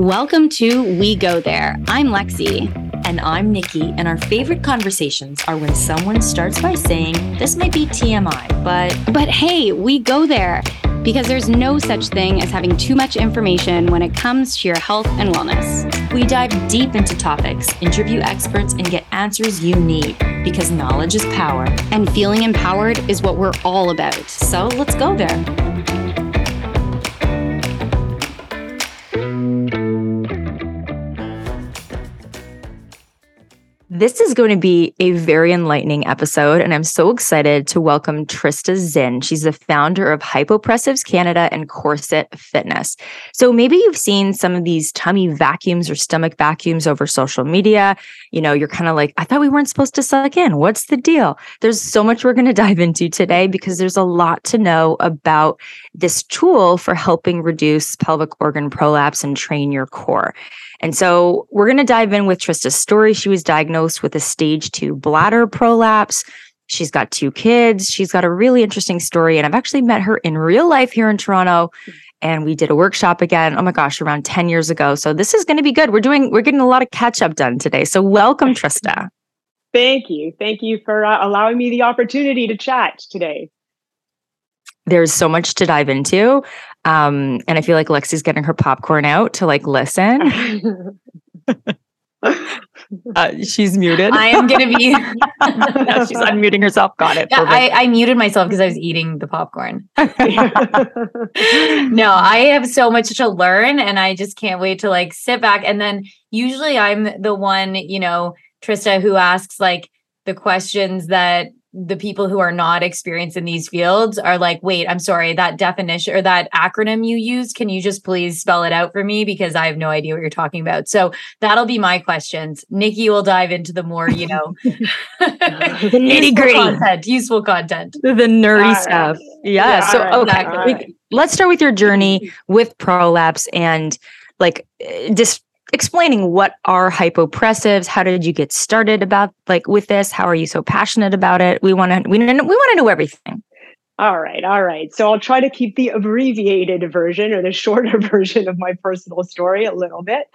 Welcome to We Go There. I'm Lexi. And I'm Nikki, and our favorite conversations are when someone starts by saying, This might be TMI, but. But hey, we go there because there's no such thing as having too much information when it comes to your health and wellness. We dive deep into topics, interview experts, and get answers you need because knowledge is power. And feeling empowered is what we're all about. So let's go there. This is going to be a very enlightening episode, and I'm so excited to welcome Trista Zinn. She's the founder of Hypopressives Canada and Corset Fitness. So maybe you've seen some of these tummy vacuums or stomach vacuums over social media. You know, you're kind of like, I thought we weren't supposed to suck in. What's the deal? There's so much we're going to dive into today because there's a lot to know about this tool for helping reduce pelvic organ prolapse and train your core. And so we're going to dive in with Trista's story. She was diagnosed with a stage two bladder prolapse. She's got two kids. She's got a really interesting story. And I've actually met her in real life here in Toronto. And we did a workshop again. Oh my gosh, around 10 years ago. So this is going to be good. We're doing, we're getting a lot of catch up done today. So welcome, Trista. Thank you. Thank you for uh, allowing me the opportunity to chat today. There's so much to dive into. Um, and I feel like Lexi's getting her popcorn out to like listen. uh, she's muted. I am going to be. no, she's unmuting herself. Got it. Yeah, I, I, muted myself because I was eating the popcorn. no, I have so much to learn and I just can't wait to like sit back. And then usually I'm the one, you know, Trista, who asks like the questions that the people who are not experienced in these fields are like, wait, I'm sorry, that definition or that acronym you used, can you just please spell it out for me? Because I have no idea what you're talking about. So that'll be my questions. Nikki will dive into the more, you know, nitty gritty content, useful content, the nerdy stuff. Yeah. yeah. So, okay. Right. Let's start with your journey with prolapse and like eh, just explaining what are hypopressives how did you get started about like with this? How are you so passionate about it? We want to we, we want to know everything. All right all right. So i'll try to keep the abbreviated version or the shorter version of my personal story a little bit.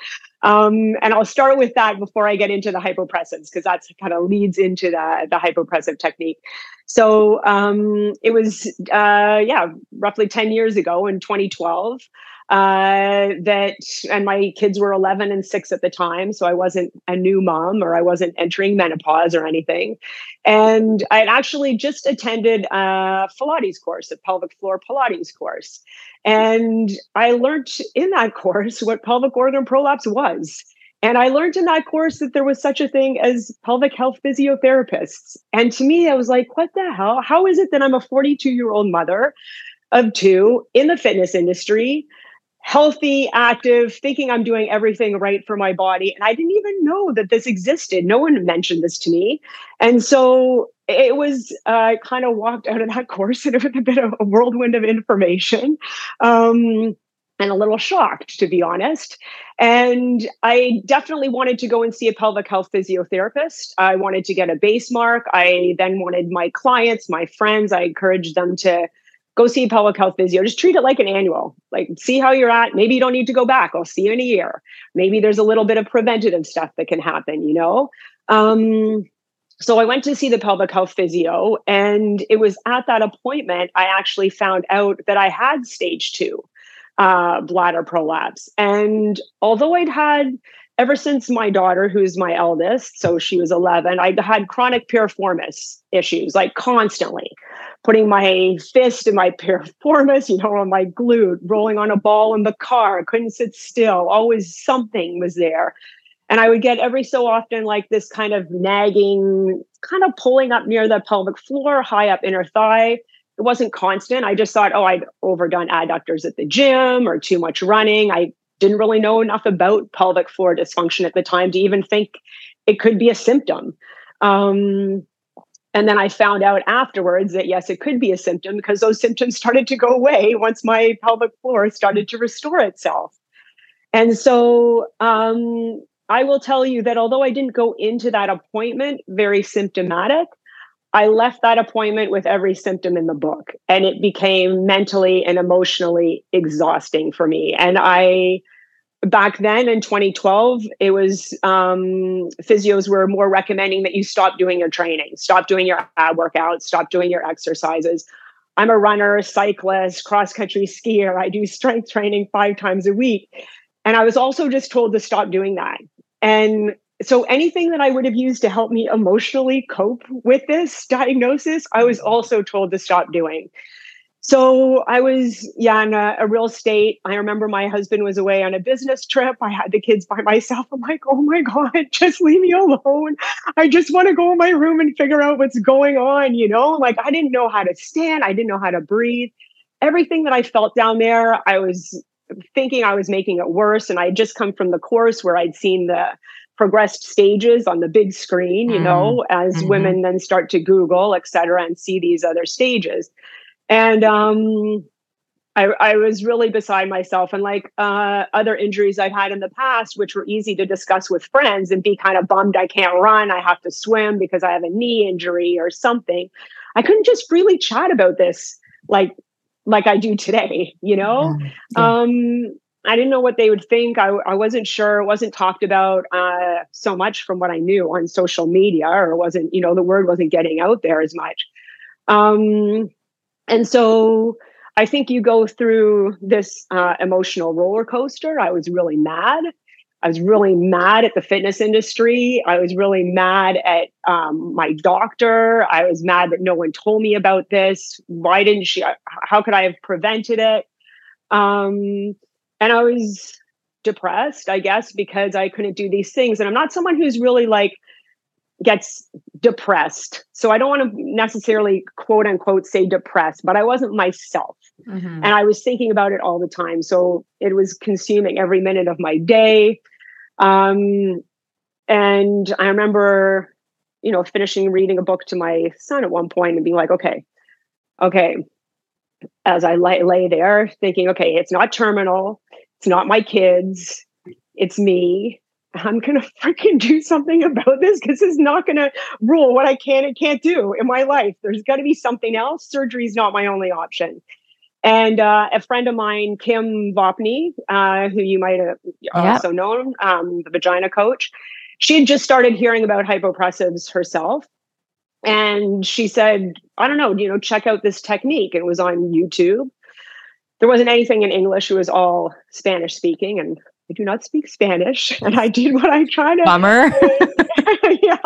Um, and i'll start with that before i get into the hypopressives because that's kind of leads into the, the hypopressive technique. So um, it was uh, yeah roughly 10 years ago in 2012 uh, that and my kids were 11 and 6 at the time so i wasn't a new mom or i wasn't entering menopause or anything and i had actually just attended a pilates course a pelvic floor pilates course and i learned in that course what pelvic organ prolapse was and I learned in that course that there was such a thing as pelvic health physiotherapists. And to me, I was like, what the hell? How is it that I'm a 42 year old mother of two in the fitness industry healthy, active, thinking I'm doing everything right for my body. And I didn't even know that this existed. No one mentioned this to me. And so it was uh, kind of walked out of that course and it was a bit of a whirlwind of information. Um, and a little shocked, to be honest. And I definitely wanted to go and see a pelvic health physiotherapist. I wanted to get a base mark. I then wanted my clients, my friends, I encouraged them to go see pelvic health physio. Just treat it like an annual. Like see how you're at. Maybe you don't need to go back. I'll see you in a year. Maybe there's a little bit of preventative stuff that can happen, you know? Um, so I went to see the pelvic health physio, and it was at that appointment I actually found out that I had stage two uh, bladder prolapse. And although I'd had ever since my daughter, who's my eldest, so she was 11, I had chronic piriformis issues, like constantly putting my fist in my piriformis, you know, on my glute, rolling on a ball in the car, couldn't sit still, always something was there. And I would get every so often like this kind of nagging, kind of pulling up near the pelvic floor, high up inner thigh. It wasn't constant. I just thought, oh, I'd overdone adductors at the gym or too much running. I didn't really know enough about pelvic floor dysfunction at the time to even think it could be a symptom. Um, and then I found out afterwards that yes, it could be a symptom because those symptoms started to go away once my pelvic floor started to restore itself. And so um, I will tell you that although I didn't go into that appointment very symptomatic, I left that appointment with every symptom in the book. And it became mentally and emotionally exhausting for me. And I back then in 2012 it was um, physios were more recommending that you stop doing your training stop doing your workouts stop doing your exercises. I'm a runner cyclist cross country skier. I do strength training five times a week. And i was also just told to stop doing that. And so anything that i would have used to help me emotionally cope with this diagnosis i was also told to stop doing so I was, yeah, in a, a, real estate. I remember my husband was away on a business trip. I had the kids by myself. I'm like, oh my God, just leave me alone. I just want to go in my room and figure out what's going on, you know? Like I didn't know how to stand, I didn't know how to breathe. Everything that I felt down there, I was thinking I was making it worse. And I had just come from the course where I'd seen the progressed stages on the big screen, you mm know, as mm-hmm. women then start to Google, et cetera, and see these other stages and um, I, I, was really beside myself. And like uh, other injuries I've had in the past, which were easy to discuss with friends and be kind of bummed I can't run, I have to swim because I have a knee injury or something. I couldn't just freely chat about this like like I do today, you know. Yeah. Um, I didn't know what they would think. I, I wasn't sure. It wasn't talked about uh, so much from what I knew on social media, or wasn't, you know, the word wasn't getting out there as much. Um, and so I think you go through this uh, emotional roller coaster. I was really mad. I was really mad at the fitness industry. I was really mad at um, my doctor. I was mad that no one told me about this. Why didn't she? How could I have prevented it? Um, and I was depressed, I guess, because I couldn't do these things. And I'm not someone who's really like gets depressed. So I don't want to necessarily quote unquote say depressed, but I wasn't myself. Mm-hmm. And I was thinking about it all the time. So it was consuming every minute of my day. Um, and I remember, you know, finishing reading a book to my son at one point and being like, okay, okay. As I lay, lay there thinking, okay, it's not terminal, it's not my kids, it's me I'm going to freaking do something about this because this is not going to rule what I can and can't do in my life. There's got to be something else. Surgery is not my only option. And uh, a friend of mine, Kim Vopni, uh, who you might have also known, um, the vagina coach, she had just started hearing about hypopressives herself. And she said, I don't know, you know, check out this technique. It was on YouTube. There wasn't anything in English. It was all Spanish speaking. And I do not speak Spanish, and I did what I tried to. Bummer. yeah,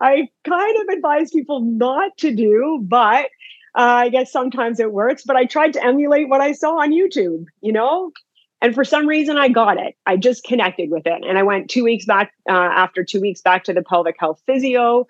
I kind of advise people not to do, but uh, I guess sometimes it works. But I tried to emulate what I saw on YouTube, you know, and for some reason I got it. I just connected with it, and I went two weeks back uh, after two weeks back to the pelvic health physio,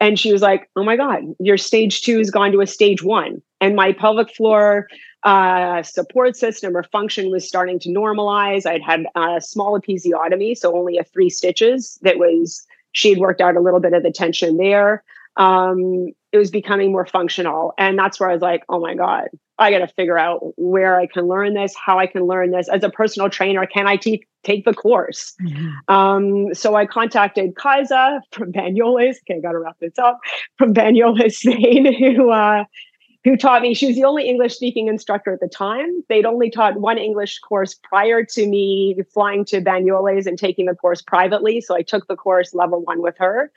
and she was like, "Oh my god, your stage two has gone to a stage one," and my pelvic floor uh, support system or function was starting to normalize. I'd had a small episiotomy, so only a three stitches. That was she had worked out a little bit of the tension there. Um, it was becoming more functional, and that's where I was like, "Oh my god, I got to figure out where I can learn this, how I can learn this as a personal trainer. Can I te- take the course?" Mm-hmm. Um, so I contacted Kaisa from Banyoles. Okay, got to wrap this up from Banyoles, Spain, who. Uh, who taught me. She was the only English speaking instructor at the time. They'd only taught one English course prior to me flying to Banyoles and taking the course privately. So I took the course level one with her.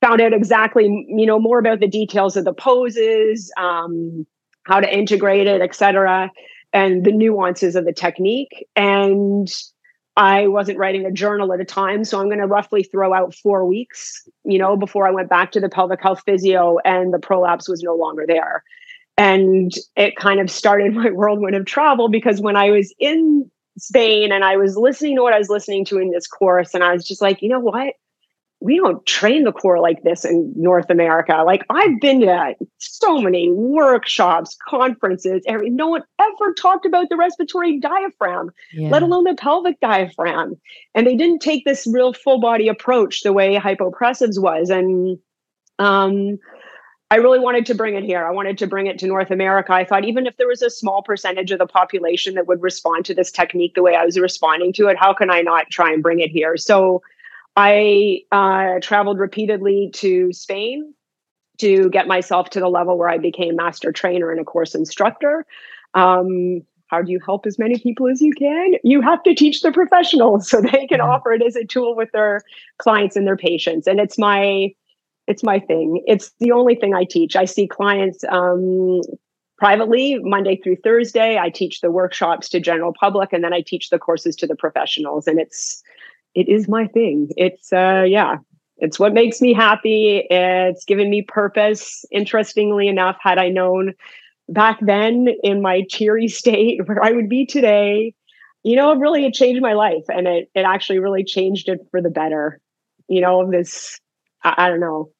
Found out exactly, you know, more about the details of the poses, um, how to integrate it, etc., and the nuances of the technique. And I wasn't writing a journal at a time. So I'm going to roughly throw out four weeks, you know, before I went back to the pelvic health physio and the prolapse was no longer there. And it kind of started my whirlwind of travel because when I was in Spain and I was listening to what I was listening to in this course, and I was just like, you know what? We don't train the core like this in North America. Like I've been to so many workshops, conferences, every, no one ever talked about the respiratory diaphragm, yeah. let alone the pelvic diaphragm. And they didn't take this real full body approach the way hypopressives was. And um, I really wanted to bring it here. I wanted to bring it to North America. I thought even if there was a small percentage of the population that would respond to this technique the way I was responding to it, how can I not try and bring it here? So I uh, traveled repeatedly to Spain to get myself to the level where I became master trainer and a course instructor. Um, how do you help as many people as you can? You have to teach the professionals so they can offer it as a tool with their clients and their patients. And it's my it's my thing. It's the only thing I teach. I see clients um, privately Monday through Thursday. I teach the workshops to general public, and then I teach the courses to the professionals. And it's it is my thing. It's uh, yeah, it's what makes me happy. It's given me purpose. Interestingly enough, had I known back then in my cheery state where I would be today, you know, really it changed my life and it it actually really changed it for the better. You know, this I, I don't know.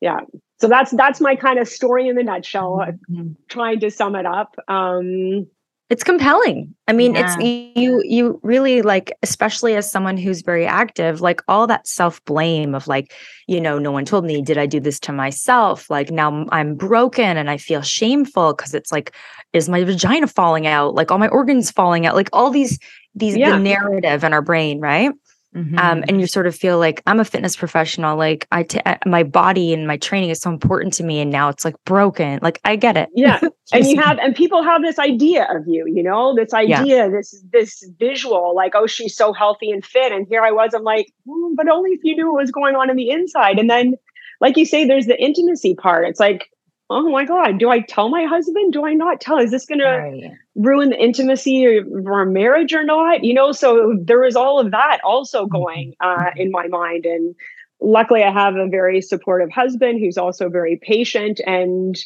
Yeah. So that's that's my kind of story in the nutshell, mm-hmm. trying to sum it up. Um it's compelling. I mean, yeah. it's you you really like especially as someone who's very active, like all that self-blame of like, you know, no one told me, did I do this to myself? Like now I'm broken and I feel shameful cuz it's like is my vagina falling out? Like all my organs falling out? Like all these these yeah. the narrative in our brain, right? Mm-hmm. Um, and you sort of feel like I'm a fitness professional. Like I, t- my body and my training is so important to me, and now it's like broken. Like I get it. Yeah, and you have, and people have this idea of you. You know, this idea, yeah. this this visual, like oh, she's so healthy and fit, and here I was. I'm like, mm, but only if you knew what was going on in the inside. And then, like you say, there's the intimacy part. It's like oh my god do i tell my husband do i not tell is this going right. to ruin the intimacy of our marriage or not you know so there is all of that also mm-hmm. going uh, mm-hmm. in my mind and luckily i have a very supportive husband who's also very patient and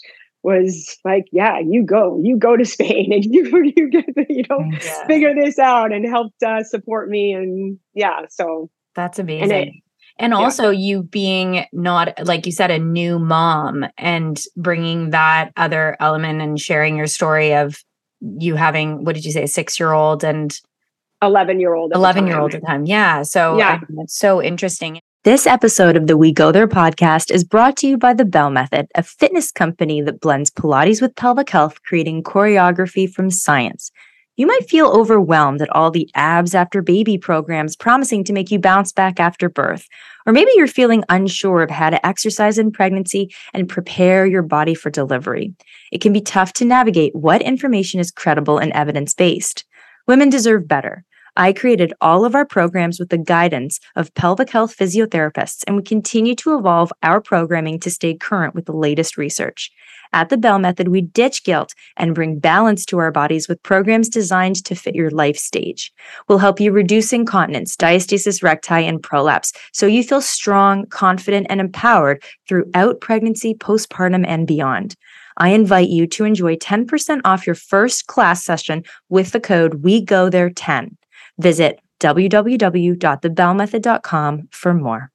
was like yeah you go you go to spain and you you get the, you know yeah. figure this out and helped uh, support me and yeah so that's amazing and it, and yeah. also you being not like you said a new mom and bringing that other element and sharing your story of you having what did you say a 6 year old and 11 year old 11 year old at the time. Yeah. So yeah. it's so interesting. This episode of the We Go There podcast is brought to you by the Bell Method, a fitness company that blends Pilates with pelvic health, creating choreography from science. You might feel overwhelmed at all the abs after baby programs promising to make you bounce back after birth. Or maybe you're feeling unsure of how to exercise in pregnancy and prepare your body for delivery. It can be tough to navigate what information is credible and evidence based. Women deserve better. I created all of our programs with the guidance of pelvic health physiotherapists, and we continue to evolve our programming to stay current with the latest research. At the Bell Method, we ditch guilt and bring balance to our bodies with programs designed to fit your life stage. We'll help you reduce incontinence, diastasis recti, and prolapse so you feel strong, confident, and empowered throughout pregnancy, postpartum, and beyond. I invite you to enjoy 10% off your first class session with the code We Go There 10. Visit www.thebellmethod.com for more.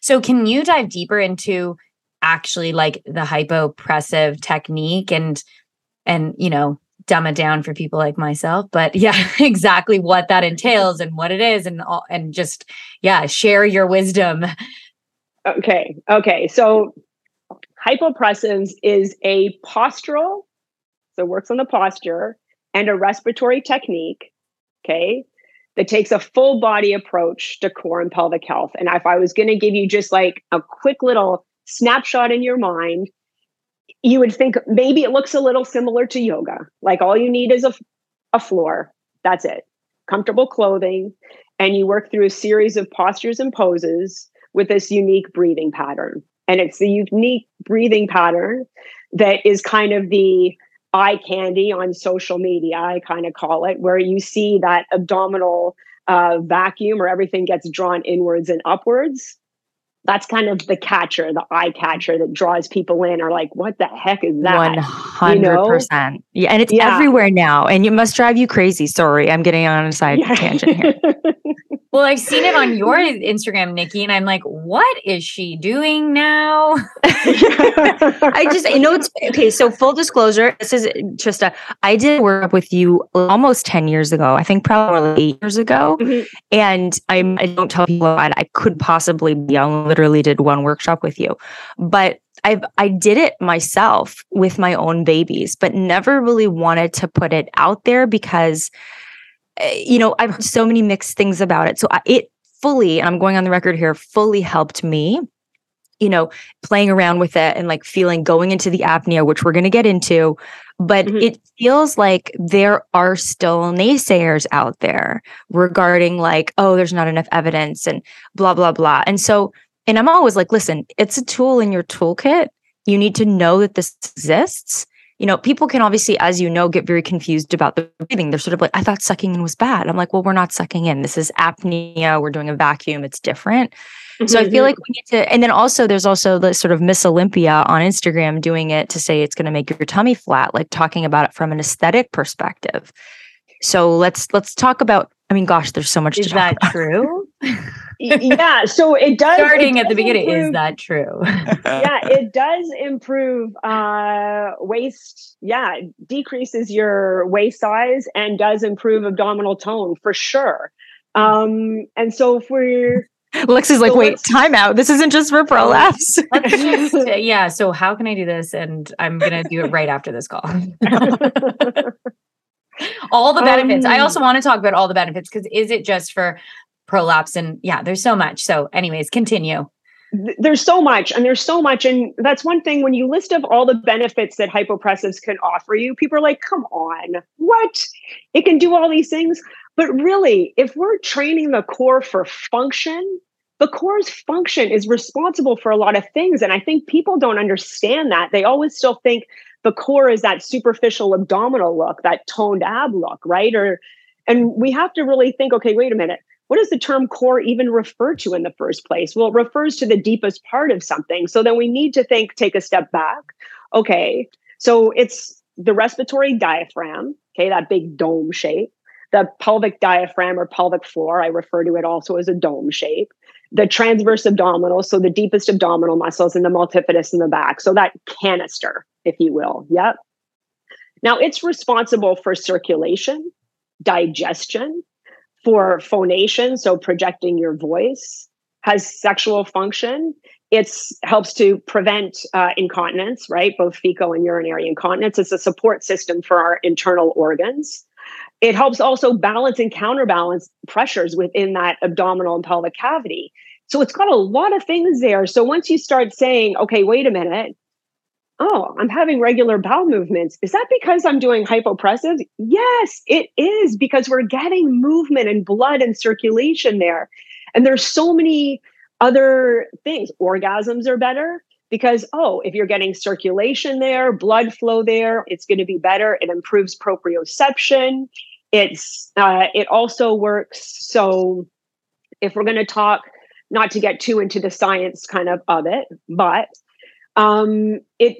So, can you dive deeper into actually like the hypopressive technique and and you know dumb it down for people like myself but yeah exactly what that entails and what it is and all and just yeah share your wisdom. Okay okay so hypopressives is a postural so works on the posture and a respiratory technique okay that takes a full body approach to core and pelvic health. And if i was going to give you just like a quick little snapshot in your mind, you would think maybe it looks a little similar to yoga. Like all you need is a, a floor. That's it. Comfortable clothing. And you work through a series of postures and poses with this unique breathing pattern. And it's the unique breathing pattern that is kind of the eye candy on social media, I kind of call it, where you see that abdominal uh, vacuum or everything gets drawn inwards and upwards that's kind of the catcher, the eye catcher that draws people in. Are like, what the heck is that? One hundred percent. Yeah, and it's yeah. everywhere now, and it must drive you crazy. Sorry, I'm getting on a side yeah. tangent here. well, I've seen it on your Instagram, Nikki, and I'm like, what is she doing now? I just, you know, it's okay. So, full disclosure, this is Trista. I did work with you almost 10 years ago, I think probably eight years ago. Mm-hmm. And I'm, I don't tell people I, I could possibly be, I literally did one workshop with you. But I've I did it myself with my own babies, but never really wanted to put it out there because Eh, you know, I've heard so many mixed things about it. So I, it fully, and I'm going on the record here, fully helped me you know, playing around with it and like feeling going into the apnea, which we're going to get into. But mm-hmm. it feels like there are still naysayers out there regarding like, oh, there's not enough evidence and blah, blah, blah. And so, and I'm always like, listen, it's a tool in your toolkit. You need to know that this exists. You know, people can obviously, as you know, get very confused about the breathing. They're sort of like, I thought sucking in was bad. I'm like, well, we're not sucking in. This is apnea. We're doing a vacuum. It's different. So I feel mm-hmm. like we need to, and then also there's also the sort of Miss Olympia on Instagram doing it to say it's going to make your tummy flat, like talking about it from an aesthetic perspective. So let's let's talk about. I mean, gosh, there's so much. Is that about. true? yeah. So it does. Starting it at the beginning, improve, is that true? yeah, it does improve uh, waist. Yeah, decreases your waist size and does improve abdominal tone for sure. Um, and so if we're Lexi's like, so wait, time out. This isn't just for prolapse. yeah. So how can I do this? And I'm gonna do it right after this call. all the benefits. Um, I also want to talk about all the benefits because is it just for prolapse? And yeah, there's so much. So, anyways, continue. There's so much, and there's so much, and that's one thing. When you list of all the benefits that hypopressives can offer you, people are like, "Come on, what? It can do all these things." But really, if we're training the core for function, the core's function is responsible for a lot of things. And I think people don't understand that. They always still think the core is that superficial abdominal look, that toned ab look, right? Or and we have to really think, okay, wait a minute. What does the term core even refer to in the first place? Well, it refers to the deepest part of something. So then we need to think, take a step back. Okay, so it's the respiratory diaphragm, okay, that big dome shape the pelvic diaphragm or pelvic floor. I refer to it also as a dome shape. The transverse abdominal, so the deepest abdominal muscles, and the multifidus in the back. So that canister, if you will. Yep. Now it's responsible for circulation, digestion, for phonation, so projecting your voice, has sexual function. It helps to prevent uh, incontinence, right? Both fecal and urinary incontinence. It's a support system for our internal organs. It helps also balance and counterbalance pressures within that abdominal and pelvic cavity. So it's got a lot of things there. So once you start saying, okay, wait a minute, oh, I'm having regular bowel movements. Is that because I'm doing hypopressive? Yes, it is because we're getting movement and blood and circulation there. And there's so many other things. Orgasms are better because oh if you're getting circulation there blood flow there it's going to be better it improves proprioception it's uh, it also works so if we're going to talk not to get too into the science kind of of it but um, it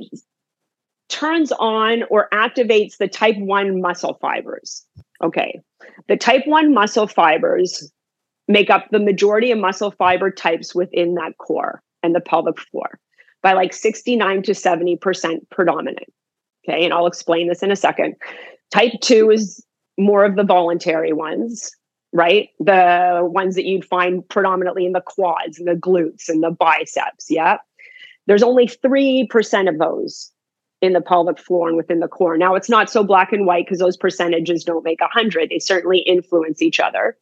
turns on or activates the type 1 muscle fibers okay the type 1 muscle fibers make up the majority of muscle fiber types within that core and the pelvic floor by like 69 to 70% predominant. Okay, and I'll explain this in a second. Type 2 is more of the voluntary ones, right? The ones that you'd find predominantly in the quads and the glutes and the biceps. Yeah. There's only 3% of those in the pelvic floor and within the core. Now, it's not so black and white because those percentages don't make 100. They certainly influence each other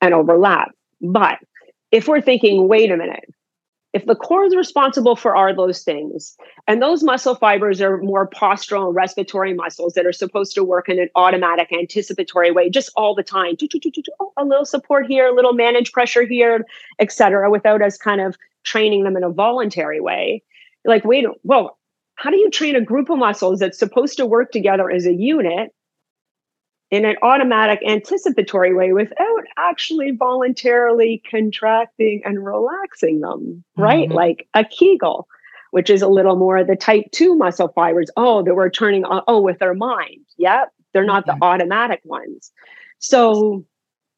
and overlap. But if we're thinking, wait a minute, if the core is responsible for all those things, and those muscle fibers are more postural and respiratory muscles that are supposed to work in an automatic, anticipatory way, just all the time, oh, a little support here, a little manage pressure here, etc., without us kind of training them in a voluntary way. Like, wait, well, how do you train a group of muscles that's supposed to work together as a unit in an automatic anticipatory way without actually voluntarily contracting and relaxing them, right? Mm-hmm. Like a Kegel, which is a little more the type 2 muscle fibers. Oh, that we're turning on, oh, with our mind. Yep. They're not mm-hmm. the automatic ones. So,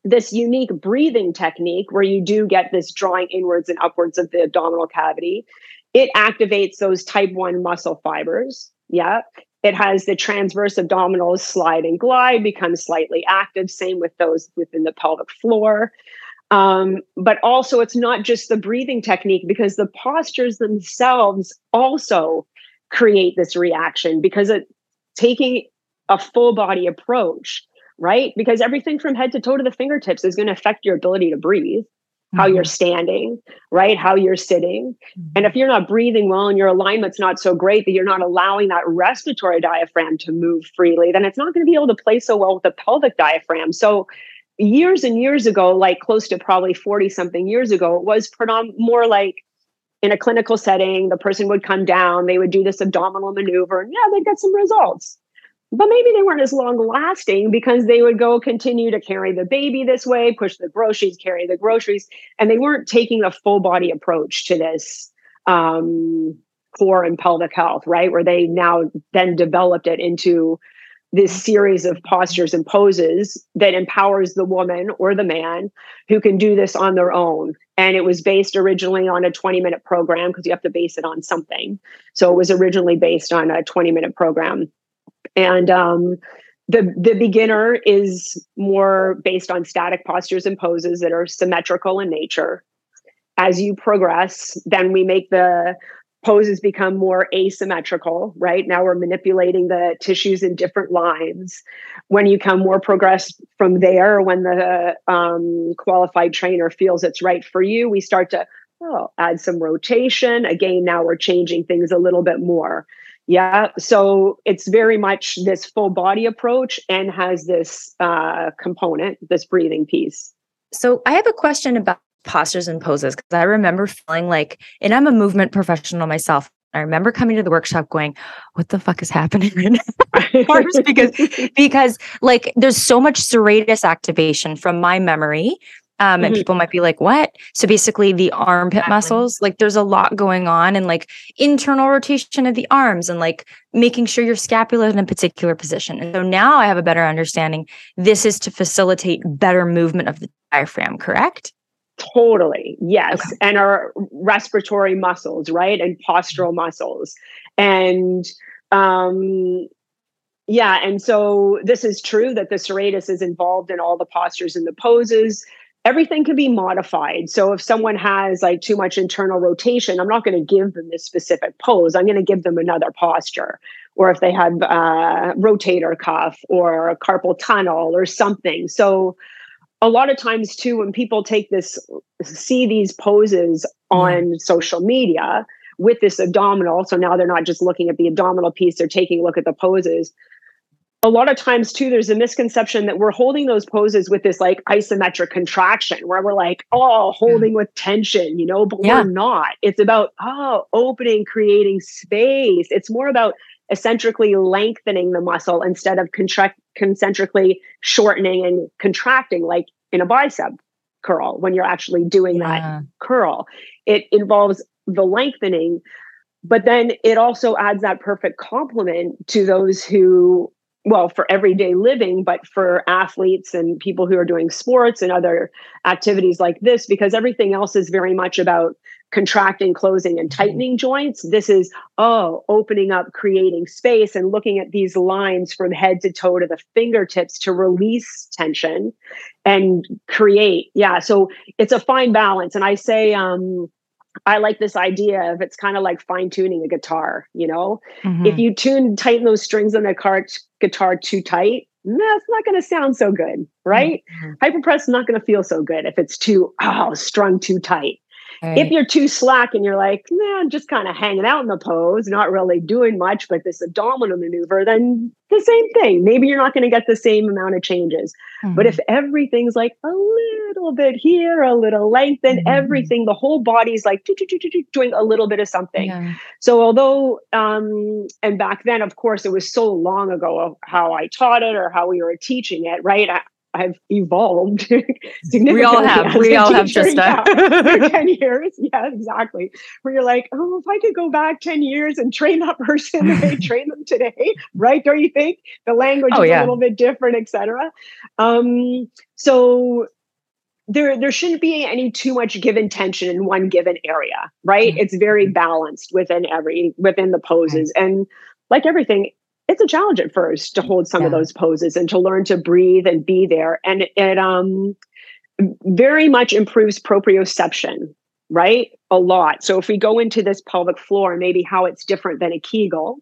this unique breathing technique where you do get this drawing inwards and upwards of the abdominal cavity, it activates those type 1 muscle fibers. Yeah. It has the transverse abdominal slide and glide, becomes slightly active. Same with those within the pelvic floor. Um, but also, it's not just the breathing technique because the postures themselves also create this reaction because it taking a full body approach, right? Because everything from head to toe to the fingertips is going to affect your ability to breathe. how mm-hmm. you're standing, right? How you're sitting. Mm-hmm. And if you're not breathing well and your alignment's not so great that you're not allowing that respiratory diaphragm to move freely, then it's not going to be able to play so well with the pelvic diaphragm. So years and years ago, like close to probably 40 something years ago, it was predom- more like in a clinical setting, the person would come down, they would do this abdominal maneuver, and yeah, they'd get some results but maybe they weren't as long lasting because they would go continue to carry the baby this way, push the groceries, carry the groceries, and they weren't taking a full body approach to this um, core and pelvic health, right? Where they now then developed it into this series of postures and poses that empowers the woman or the man who can do this on their own. And it was based originally on a 20 minute program because you have to base it on something. So it was originally based on a 20 minute program and um, the the beginner is more based on static postures and poses that are symmetrical in nature. As you progress, then we make the poses become more asymmetrical, right? Now we're manipulating the tissues in different lines. When you come more progressed from there, when the um, qualified trainer feels it's right for you, we start to oh, add some rotation. Again, now we're changing things a little bit more. Yeah. So it's very much this full body approach and has this uh, component, this breathing piece. So I have a question about postures and poses because I remember feeling like, and I'm a movement professional myself. I remember coming to the workshop going, what the fuck is happening right now? because because like there's so much serratus activation from my memory um, mm-hmm. and people might be like, what? So basically, the armpit exactly. muscles, like there's a lot going on, and like internal rotation of the arms, and like making sure your scapula is in a particular position. And so now I have a better understanding. This is to facilitate better movement of the diaphragm, correct? Totally. Yes. Okay. And our respiratory muscles, right? And postural muscles. And um yeah, and so this is true that the serratus is involved in all the postures and the poses everything can be modified. So if someone has like too much internal rotation, I'm not going to give them this specific pose. I'm going to give them another posture. Or if they have uh, rotator cuff or a carpal tunnel or something. So a lot of times too, when people take this, see these poses on social media with this abdominal, so now they're not just looking at the abdominal piece, they're taking a look at the poses a lot of times too there's a misconception that we're holding those poses with this like isometric contraction where we're like oh hmm. holding yeah. with tension you know but yeah. we're not it's about oh opening creating space it's more about eccentrically lengthening the muscle instead of contract concentrically shortening and contracting like in a bicep curl when you're actually doing yeah. that curl it involves the lengthening but then it also adds that perfect complement to those who well for everyday living but for athletes and people who are doing sports and other activities like this because everything else is very much about contracting closing and mm-hmm. tightening joints. This is oh opening up creating space and looking at these lines from head to toe to the fingertips to release tension and create. Yeah so it's a fine balance. And i say um I like this idea of it's kind of like fine tuning a guitar, you know? Mm-hmm. If you tune, tighten those strings on the car, guitar too tight, that's not going to sound so good, right? Mm-hmm. Hypopressives is not going to feel so good if it's too, oh, strung too tight. Right. If you're too slack and you're like, nah, I'm just kind of hanging out in the pose, not really doing much, but this abdominal maneuver, then the same thing. Maybe you're not going to get the same amount of changes. Mm-hmm. But if everything's like a little bit here, a little lengthen, mm-hmm. everything, the whole body's like doing a little bit of something. Yeah. So although, um, and back then, of course, it was so long ago how I taught it or how we were teaching it, right? I, I've evolved significantly. We all have. We all have just yeah, for 10 years. Yeah, exactly. Where you're like, oh, if I could go back 10 years and train that person the way I train them today, right? Don't you think? The language oh, is yeah. a little bit different, etc. Um, so there there shouldn't be any too much given tension in one given area, right? Mm-hmm. It's very balanced within every within the poses. And like everything, it's a challenge at first to hold some yeah. of those poses and to learn to breathe and be there. And it um, very much improves proprioception, right? A lot. So if we go into this pelvic floor, maybe how it's different than a Kegel,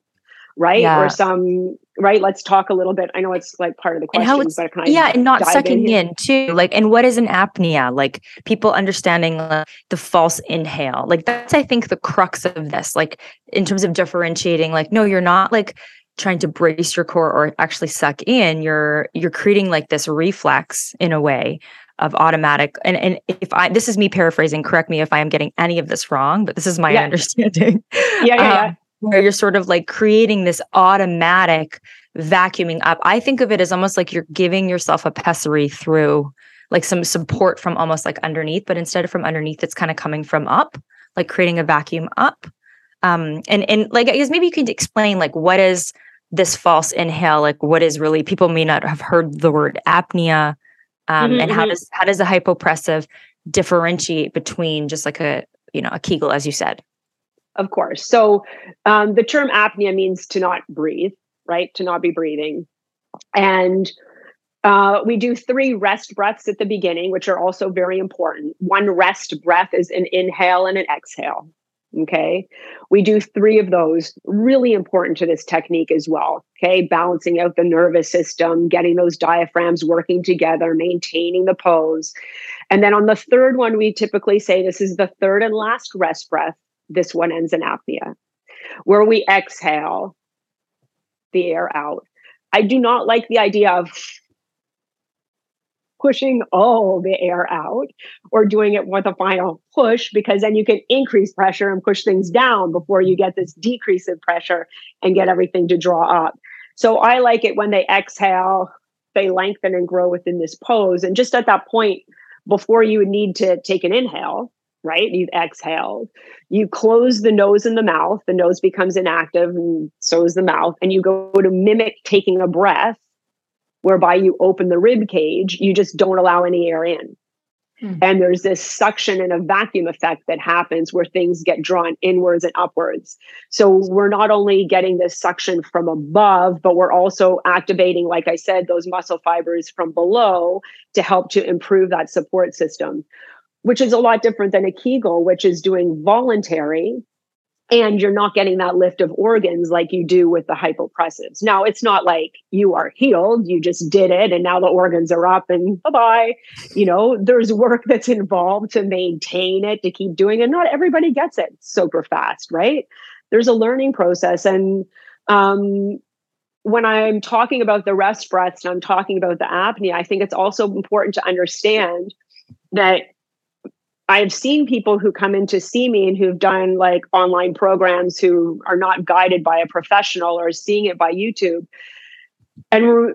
right? Yeah. Or some right? Let's talk a little bit. I know it's like part of the question, and but can I yeah, and not sucking in, in, too. Like, and what is an apnea? Like people understanding uh, the false inhale. Like that's I think the crux of this. Like in terms of differentiating. Like no, you're not like trying to brace your core or actually suck in. You're you're creating like this reflex in a way of automatic and and if i this is me paraphrasing correct me if i am getting any of this wrong but this is my yeah. understanding yeah yeah, yeah. Um, where you're sort of like creating this automatic vacuuming up i think of it as almost like you're giving yourself a pessary through like some support from almost like underneath but instead of from underneath it's kind of coming from up like creating a vacuum up um and and like i guess maybe you could explain like what is this false inhale like what is really people may not have heard the word apnea um, Mhm, and how mhm. does how does the hypopressive differentiate between just like a you know a kegel as you said Of course. So um, the term apnea means to not breathe, right? To not be breathing. And uh, we do three rest breaths at the beginning, which are also very important. One rest breath is an inhale and an exhale. Okay. We do three of those, really important to this technique as well. Okay. Balancing out the nervous system, getting those diaphragms working together, maintaining the pose. And then on the third one, we typically say this is the third and last rest breath. This one ends in apnea, where we exhale the air out. I do not like the idea of pushing all the air out or doing it with a final push because then you can increase pressure and push things down before you get this decrease of pressure and get everything to draw up. So I like it when they exhale, they lengthen and grow within this pose. And just at that point, before you would need to take an inhale, right? You've exhaled. You close the nose and the mouth. The nose becomes inactive, and so is the mouth. And you go to mimic taking a breath, whereby you open the rib cage. You just don't allow any air in. Hmm. And there's this suction and a vacuum effect that happens where things get drawn inwards and upwards. So we're not only getting this suction from above, but we're also activating, like I said, those muscle fibers from below to help to improve that support system which is a lot different than a Kegel, which is doing voluntary. And you're not getting that lift of organs like you do with the hypopressives. Now, it's not like you are healed, you just did it, and now the organs are up and bye bye. You know, there's work that's involved to maintain it, to keep doing it. Not everybody gets it super fast, right? There's a learning process. And um, when I'm talking about the rest breaths and I'm talking about the apnea, I think it's also important to understand that I've seen people who come in to see me and who've done like online programs who are not guided by a professional or seeing it by YouTube. And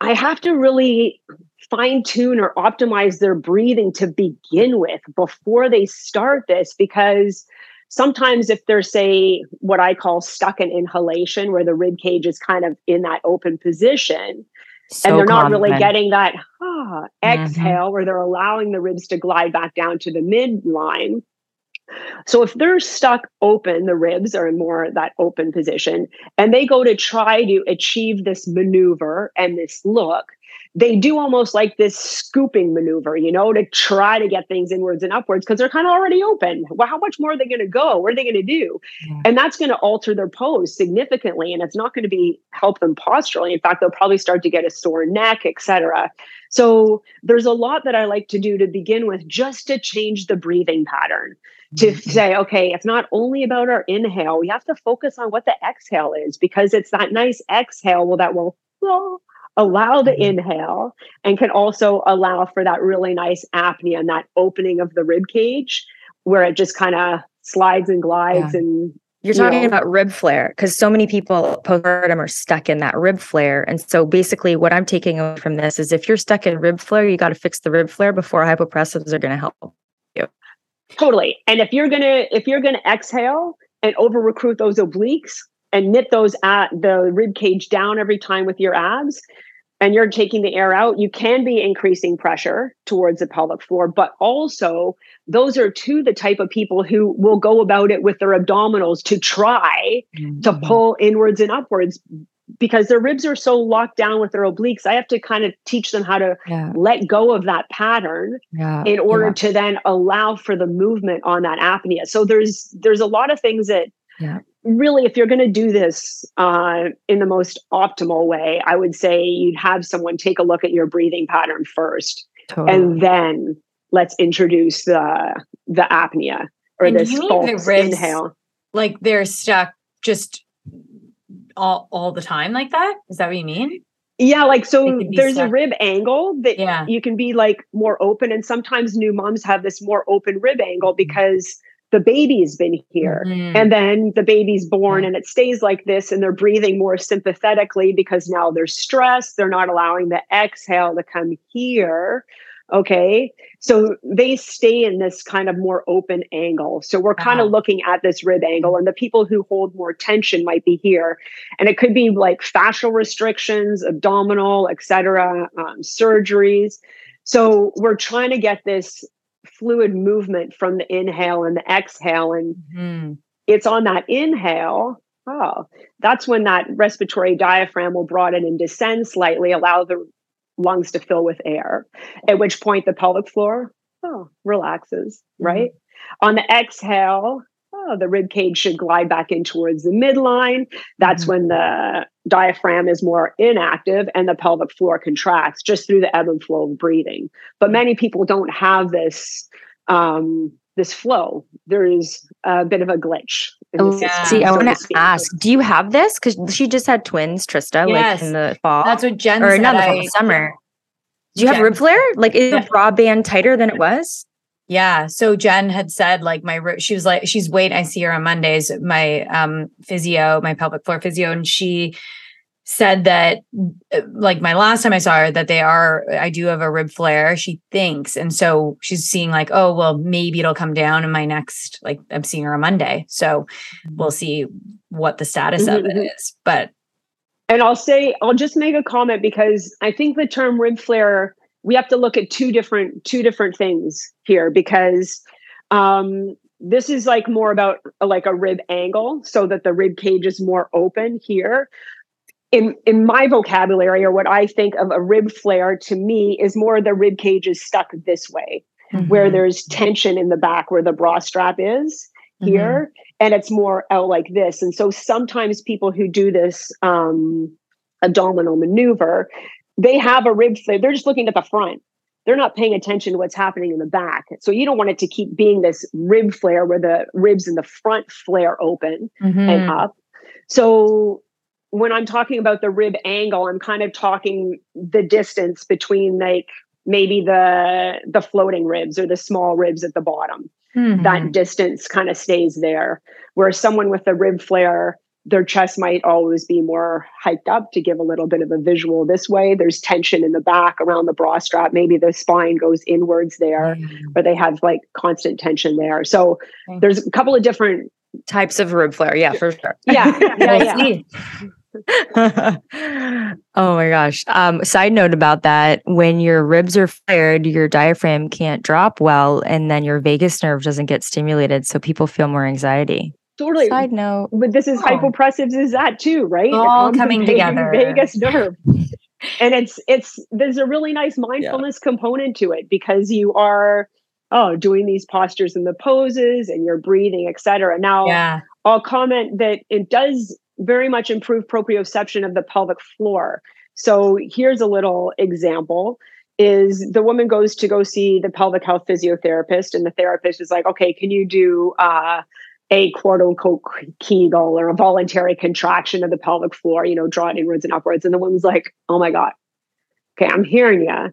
I have to really fine tune or optimize their breathing to begin with before they start this because sometimes if they're say what i call stuck in inhalation where the rib cage is kind of in that open position so and they're not really getting that ah, Mhm. exhale where they're allowing the ribs to glide back down to the midline. So if they're stuck open, the ribs are in more that open position, and they go to try to achieve this maneuver and this look, they do almost like this scooping maneuver, you know, to try to get things inwards and upwards because they're kind of already open. Well, how much more are they going to go? What are they going to do? Yeah. And that's going to alter their pose significantly, and it's not going to be help them posturally. In fact, they'll probably start to get a sore neck, etc. So there's a lot that I like to do to begin with, just to change the breathing pattern. To Mhm. say, okay, it's not only about our inhale. We have to focus on what the exhale is because it's that nice exhale well, that will well, allow the Mhm. inhale and can also allow for that really nice apnea and that opening of the rib cage where it just kind of slides and glides and You're talking know. about rib flare because so many people postpartum are stuck in that rib flare. And so basically, what I'm taking away from this is if you're stuck in rib flare, you got to fix the rib flare before hypopressives are going to help. You. Totally. And if you're gonna if you're gonna exhale and over recruit those obliques and knit those at the rib cage down every time with your abs, and you're taking the air out, you can be increasing pressure towards the pelvic floor. But also, those are two the type of people who will go about it with their abdominals to try to Mhm. pull inwards and upwards because their ribs are so locked down with their obliques. I have to kind of teach them how to Yeah. let go of that pattern Yeah. in order yeah. to then allow for the movement on that apnea so there's there's a lot of things that Yeah. really, if you're going to do this uh, in the most optimal way, I would say you'd have someone take a look at your breathing pattern first, totally. and then let's introduce the the apnea or and this false inhale. Like they're stuck just all all the time like that. Is that what you mean? Yeah, like so there's stuck. a rib angle that yeah. you can be like more open. And sometimes new moms have this more open rib angle mm-hmm. because the baby's been here mm-hmm. and then the baby's born and it stays like this and they're breathing more sympathetically because now they're stressed. They're not allowing the exhale to come here. Okay. So they stay in this kind of more open angle. So we're kind of looking at this rib angle, and the people who hold more tension might be here. And it could be like fascial restrictions, abdominal, etc., um, surgeries. So we're trying to get this fluid movement from the inhale and the exhale. And mm-hmm. it's on that inhale. Oh, that's when that respiratory diaphragm will broaden and descend slightly, allow the lungs to fill with air, at which point the pelvic floor oh, relaxes, mm-hmm. right? On the exhale, oh, the rib cage should glide back in towards the midline. That's mm-hmm. when the diaphragm is more inactive and the pelvic floor contracts just through the ebb and flow of breathing. But many people don't have this um, this flow. There's a bit of a glitch. Oh, yeah. See, I want to ask, do you have this? Because she just had twins, Trista, yes. like in the fall. That's what Jen or said. Not the fall, summer. Do you Jen. have rib flare? Like, is the bra band tighter than it was? Yeah. So Jen had said, like, my she was like, she's waiting. I see her on Mondays. My um physio, my pelvic floor physio, and she said that uh, like my last time I saw her that they are I do have a rib flare she thinks and so she's seeing like oh well maybe it'll come down in my next like I'm seeing her on Monday so we'll see what the status mm-hmm. of it mm-hmm. but and I'll say I'll just make a comment because I think the term rib flare we have to look at two different two different things here because um this is like more about like a rib angle so that the rib cage is more open here in in my vocabulary or what I think of a rib flare to me is more the rib cage is stuck this way, mm-hmm. where there's tension in the back where the bra strap is here, mm-hmm. and it's more out like this. And so sometimes people who do this um, abdominal maneuver, they have a rib flare. They're just looking at the front. They're not paying attention to what's happening in the back. So you don't want it to keep being this rib flare where the ribs in the front flare open mm-hmm. and up. So when I'm talking about the rib angle, I'm kind of talking the distance between like maybe the the floating ribs or the small ribs at the bottom. Mm-hmm. That distance kind of stays there. Where someone with a rib flare, their chest might always be more hiked up to give a little bit of a visual this way. There's tension in the back around the bra strap. Maybe the spine goes inwards there, mm-hmm. or they have like constant tension there. So there's a couple of different types of rib flare. Yeah, for sure. Yeah, yeah, yeah. oh my gosh. Um, side note about that when your ribs are flared, your diaphragm can't drop well, and then your vagus nerve doesn't get stimulated. So people feel more anxiety. Totally. Side note. But this is oh. hypopressives, is that too, right? All coming together. Vagus nerve. and it's it's there's a really nice mindfulness yeah. component to it because you are oh doing these postures and the poses and you're breathing, etc. Now yeah. I'll comment that it does very much improve proprioception of the pelvic floor. So here's a little example is the woman goes to go see the pelvic health physiotherapist and the therapist is like, okay, can you do uh, a quote unquote Kegel or a voluntary contraction of the pelvic floor, you know, draw it inwards and upwards. And the woman's like, oh my God, okay, I'm hearing you.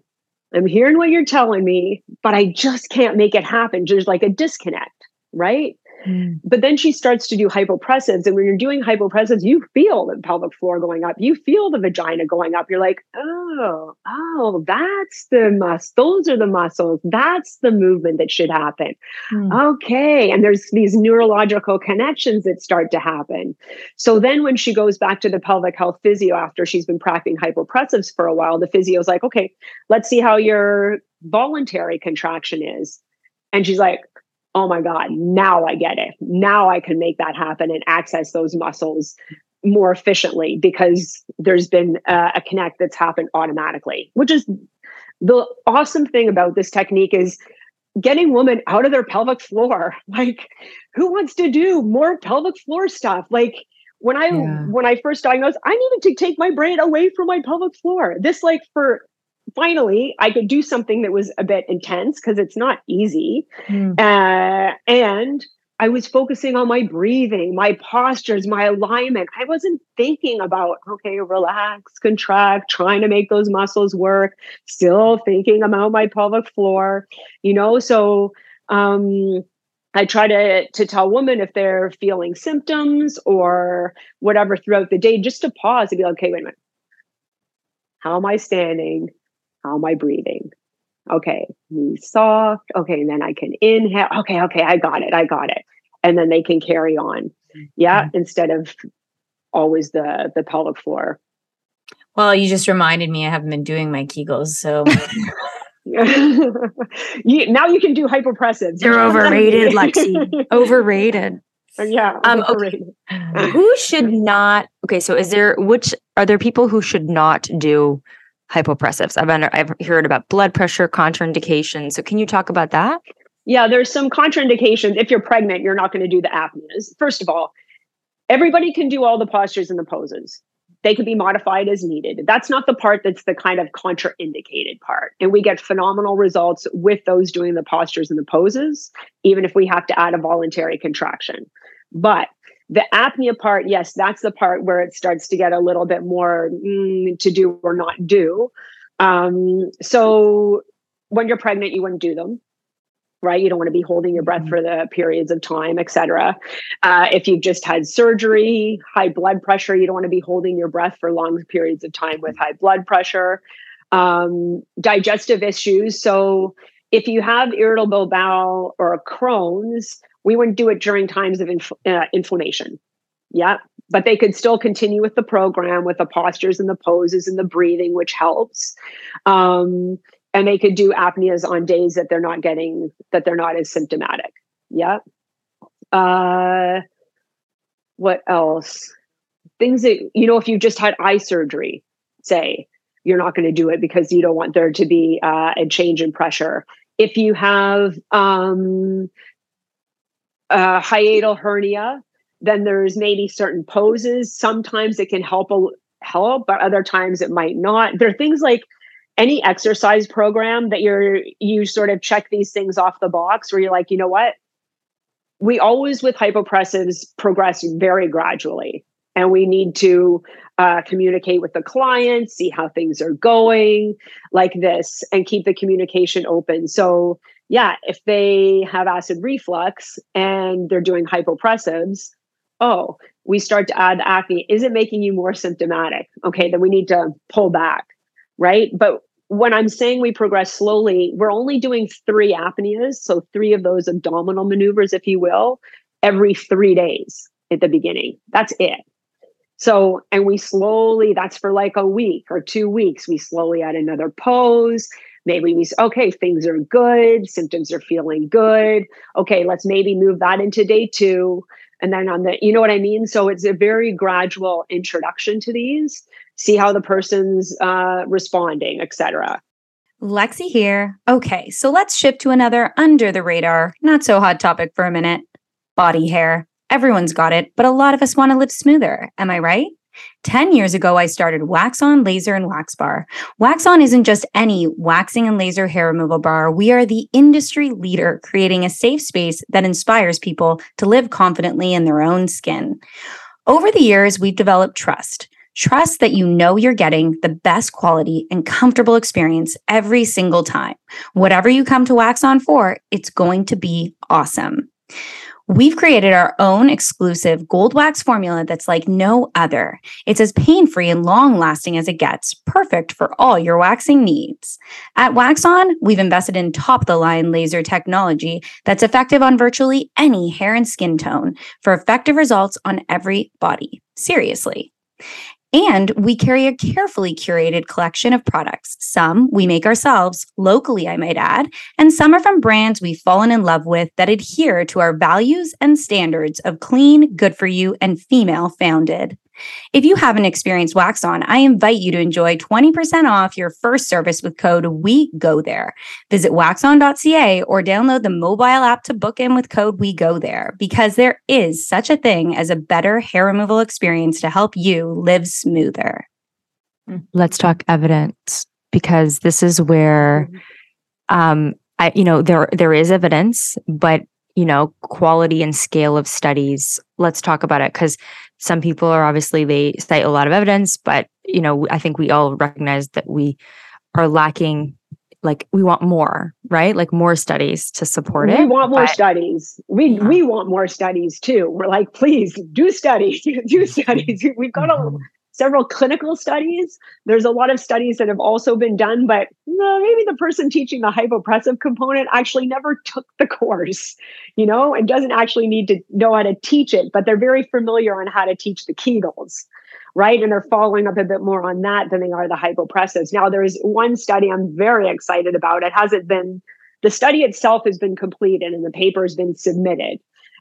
I'm hearing what you're telling me, but I just can't make it happen. There's like a disconnect, right? Mm. But then she starts to do hypopressives. And when you're doing hypopressives, you feel the pelvic floor going up. You feel the vagina going up. You're like, oh, oh, that's the muscle. Those are the muscles. That's the movement that should happen. Mm. Okay. And there's these neurological connections that start to happen. So then when she goes back to the pelvic health physio after she's been practicing hypopressives for a while, the physio's like, okay, let's see how your voluntary contraction is. And she's like, oh my God, now I get it. Now I can make that happen and access those muscles more efficiently because there's been uh, a connect that's happened automatically, which is the awesome thing about this technique is getting women out of their pelvic floor. Like, who wants to do more pelvic floor stuff? Like, when I yeah. when I first diagnosed, I needed to take my brain away from my pelvic floor. This like for finally I could do something that was a bit intense because it's not easy. Mm. Uh, and I was focusing on my breathing, my postures, my alignment. I wasn't thinking about, okay, relax, contract, trying to make those muscles work, still thinking about my pelvic floor, you know? So, um, I try to to tell women if they're feeling symptoms or whatever throughout the day, just to pause and be like, okay, wait a minute. How am I standing? How am I breathing? Okay, knees soft. Okay, and then I can inhale. Okay, okay, I got it. I got it. And then they can carry on. Yeah, mm-hmm. instead of always the the pelvic floor. Well, you just reminded me I haven't been doing my Kegels, so you, now you can do hypopressives. They're overrated, Lexi. overrated. Yeah. Um, overrated. Okay. who should not? Okay, so is there which are there people who should not do hypopressives? I've under, I've heard about blood pressure contraindications. So can you talk about that? Yeah, there's some contraindications. If you're pregnant, you're not going to do the apneas. First of all, everybody can do all the postures and the poses they could be modified as needed. That's not the part that's the kind of contraindicated part. And we get phenomenal results with those doing the postures and the poses, even if we have to add a voluntary contraction. But the apnea part, yes, that's the part where it starts to get a little bit more mm, to do or not do. Um, so when you're pregnant, you wouldn't do them right? You don't want to be holding your breath mm-hmm. for the periods of time, etc. Uh, if you've just had surgery, high blood pressure, you don't want to be holding your breath for long periods of time with high blood pressure. Um, digestive issues. So if you have irritable bowel or Crohn's, we wouldn't do it during times of inf- uh, inflammation. Yeah, but they could still continue with the program with the postures and the poses and the breathing, which helps. Um, and they could do apneas on days that they're not getting that they're not as symptomatic. Yeah uh what else? Things that you know if you just had eye surgery say you're not going to do it because you don't want there to be uh, a change in pressure. If you have um a hiatal hernia then there's maybe certain poses. Sometimes it can help a help but other times it might not. There are things like any exercise program that you're you sort of check these things off the box where you're like you know what? We always with hypopressives progress very gradually and we need to uh, communicate with the client see how things are going like this and keep the communication open. So yeah if they have acid reflux and they're doing hypopressives oh we start to add apnea is it making you more symptomatic okay then we need to pull back right but when I'm saying we progress slowly, we're only doing three apneas, so three of those abdominal maneuvers, if you will, every three days at the beginning. That's it. So, and we slowly, that's for like a week or two weeks, we slowly add another pose. Maybe we, say, okay, things are good, symptoms are feeling good. Okay, let's maybe move that into day two. And then on the, you know what I mean? So it's a very gradual introduction to these see how the person's uh, responding, etc. Lexi here. Okay, so let's shift to another under the radar, not so hot topic for a minute body hair. Everyone's got it, but a lot of us want to live smoother. Am I right? 10 years ago, I started Wax On Laser and Wax Bar. Wax On isn't just any waxing and laser hair removal bar. We are the industry leader, creating a safe space that inspires people to live confidently in their own skin. Over the years, we've developed trust. Trust that you know you're getting the best quality and comfortable experience every single time. Whatever you come to Wax On for, it's going to be awesome. We've created our own exclusive gold wax formula that's like no other. It's as pain free and long lasting as it gets, perfect for all your waxing needs. At Wax On, we've invested in top the line laser technology that's effective on virtually any hair and skin tone for effective results on every body. Seriously. And we carry a carefully curated collection of products. Some we make ourselves, locally, I might add, and some are from brands we've fallen in love with that adhere to our values and standards of clean, good for you, and female founded. If you haven't experienced Wax On, I invite you to enjoy 20% off your first service with code We Go There. Visit waxon.ca or download the mobile app to book in with code We Go There because there is such a thing as a better hair removal experience to help you live smoother. Let's talk evidence because this is where um I you know there there is evidence but you know quality and scale of studies let's talk about it cuz some people are obviously they cite a lot of evidence but you know I think we all recognize that we are lacking like we want more right like more studies to support we it We want more but- studies. We Yeah. we want more studies too. We're like, please do studies, do studies. We've got a Mhm. Several clinical studies. There's a lot of studies that have also been done, but maybe the person teaching the hypopressive component actually never took the course, you know, and doesn't actually need to know how to teach it, but they're very familiar on how to teach the Kegels, right? And they're following up a bit more on that than they are the hypopressives. Now, there's one study I'm very excited about. It hasn't been, the study itself has been completed and the paper has been submitted.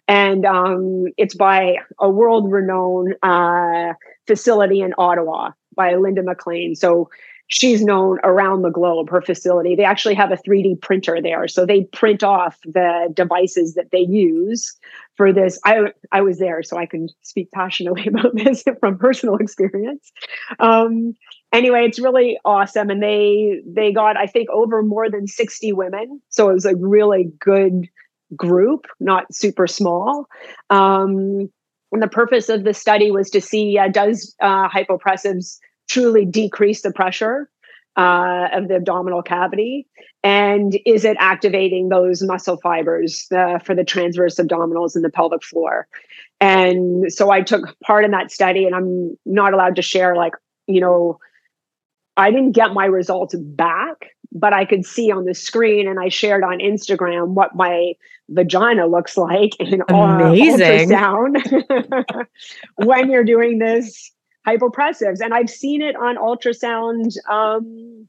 And um, it's by a world renowned uh, facility in Ottawa by Linda McLean. So she's known around the globe, her facility. They actually have a 3D printer there. So they print off the devices that they use for this. I, I was there, so I can speak passionately about this from personal experience. Um, anyway, it's really awesome. And they they got, I think, over more than 60 women. So it was a really good group, not super small. Um, and the purpose of the study was to see uh, does uh, hypopressives truly decrease the pressure uh, of the abdominal cavity, and is it activating those muscle fibers uh, for the transverse abdominals and the pelvic floor? And so I took part in that study, and I'm not allowed to share like you know. I didn't get my results back, but I could see on the screen, and I shared on Instagram what my vagina looks like in uh, Amazing. ultrasound when you're doing this hypopressives. And I've seen it on ultrasound um,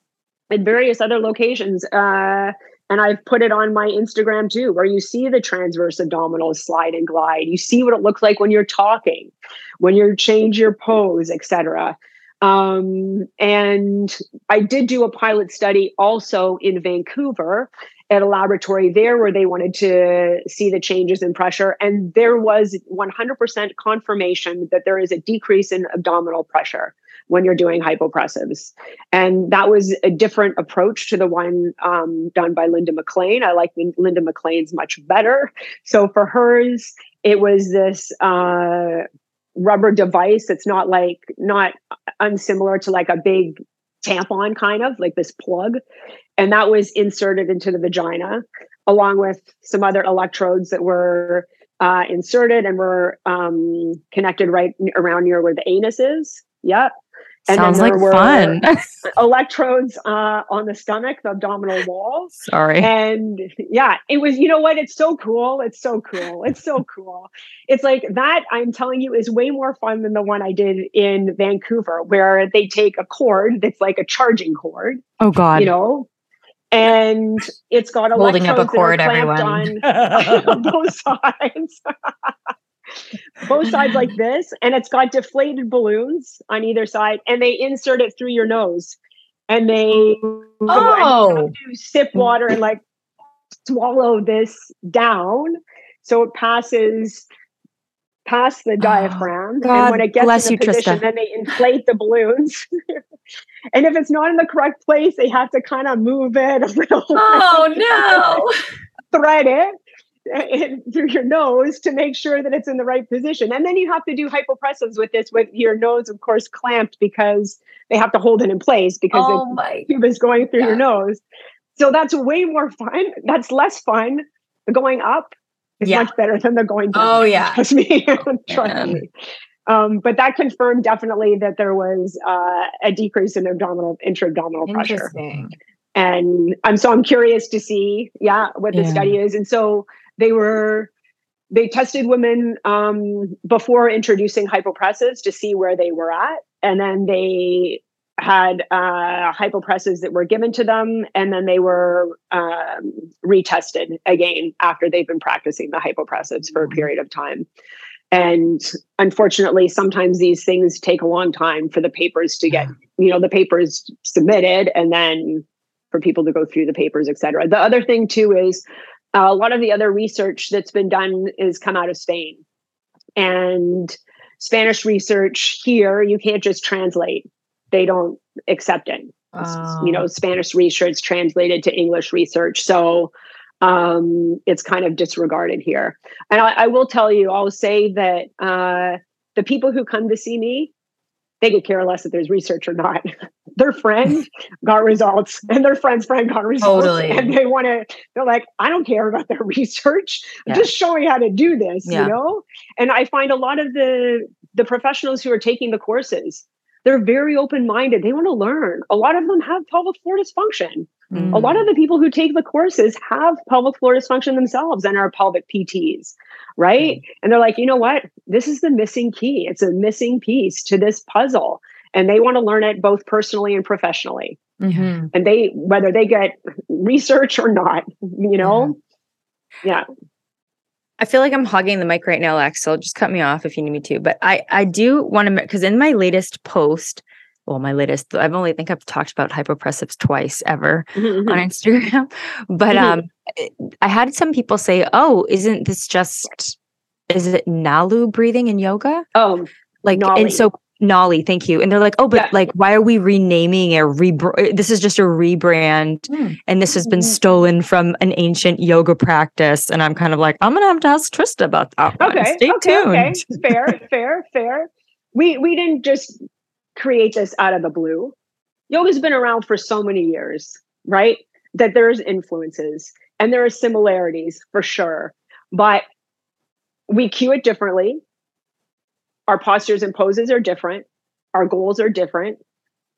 in various other locations. Uh, and I've put it on my Instagram too, where you see the transverse abdominals slide and glide. You see what it looks like when you're talking, when you change your pose, etc. Um, and I did do a pilot study also in Vancouver at a laboratory there where they wanted to see the changes in pressure. And there was 100% confirmation that there is a decrease in abdominal pressure when you're doing hypopressives. And that was a different approach to the one um, done by Linda McLean. I like Linda McLean's much better. So for hers, it was this uh, rubber device that's not like, not unsimilar to like a big tampon kind of like this plug and that was inserted into the vagina along with some other electrodes that were uh, inserted and were um, connected right around near where the anus is. Yep and Sounds like fun. electrodes uh, on the stomach the abdominal wall Sorry. and yeah it was you know what it's so cool it's so cool it's so cool it's like that i'm telling you is way more fun than the one i did in vancouver where they take a cord that's like a charging cord oh God. you know and it's got Holding up a cord, everyone. on both sides both sides like this and it's got deflated balloons on either side and they insert it through your nose and they Oh. you oh. sip water and like swallow this down so it passes past the oh, diaphragm God and when it gets bless in you, the position Trista. then they inflate the balloons and if it's not in the correct place they have to kind of move it a little Oh no. thread it through your nose to make sure that it's in the right position. And then you have to do hypopressives with this with your nose, of course, clamped because they have to hold it in place because Oh the tube is going through your nose. So that's way more fun. That's less fun. The going up is Yeah. much better than the going down. Oh yeah. Trust me. Trust man. me. Um, but that confirmed definitely that there was uh, a decrease in abdominal intra-abdominal pressure Interesting. and I'm so I'm curious to see, yeah, what the Yeah. study is. And so they were they tested women um, before introducing hypopressives to see where they were at, and then they had uh, hypopressives that were given to them, and then they were um, retested again after they've been practicing the hypopressives for a period of time. and unfortunately sometimes these things take a long time for the papers to get you know the papers submitted and then for people to go through the papers et cetera. The other thing too is uh, a lot of the other research that's been done is come out of spain. And spanish research here you can't just translate. They don't accept it. Oh. you know spanish research translated to english research. So um, it's kind of disregarded here. And I, I will tell you i'll say that uh, the people who come to see me they could care less if there's research or not their friend got results and their friend's friend got results Totally. and they want to they're like i don't care about their research Yeah. just show me how to do this Yeah. you know and i find a lot of the the professionals who are taking the courses they're very open-minded they want to learn a lot of them have pelvic floor dysfunction Mm. a lot of the people who take the courses have pelvic floor dysfunction themselves and are pelvic PTs, right? And they're like, you know what? This is the missing key. It's a missing piece to this puzzle. And they want to learn it both personally and professionally. Mhm. And they, whether they get research or not, you know? Yeah. I feel like I'm hogging the mic right now, Lex. So just cut me off if you need me to. But I I do want to because in my latest post, well, my latest, I've only think I've talked about hypopressives twice ever on Instagram. But Mhm. um, I had some people say, "Oh, isn't this just is it Nauli breathing in yoga?" Oh, Like, Nauli. and so Nauli, thank you. And they're like, "Oh, but Yeah. like, why are we renaming or rebr- This is just a rebrand, Hmm. and this has been Mhm. stolen from an ancient yoga practice." And I'm kind of like, I'm gonna have to ask Trista about that. one. okay. Stay okay, tuned. okay. Fair, fair, fair. We we didn't just create this out of the blue. Yoga's been around for so many years, right? That there's influences and there are similarities for sure. But we cue it differently. Our postures and poses are different. Our goals are different.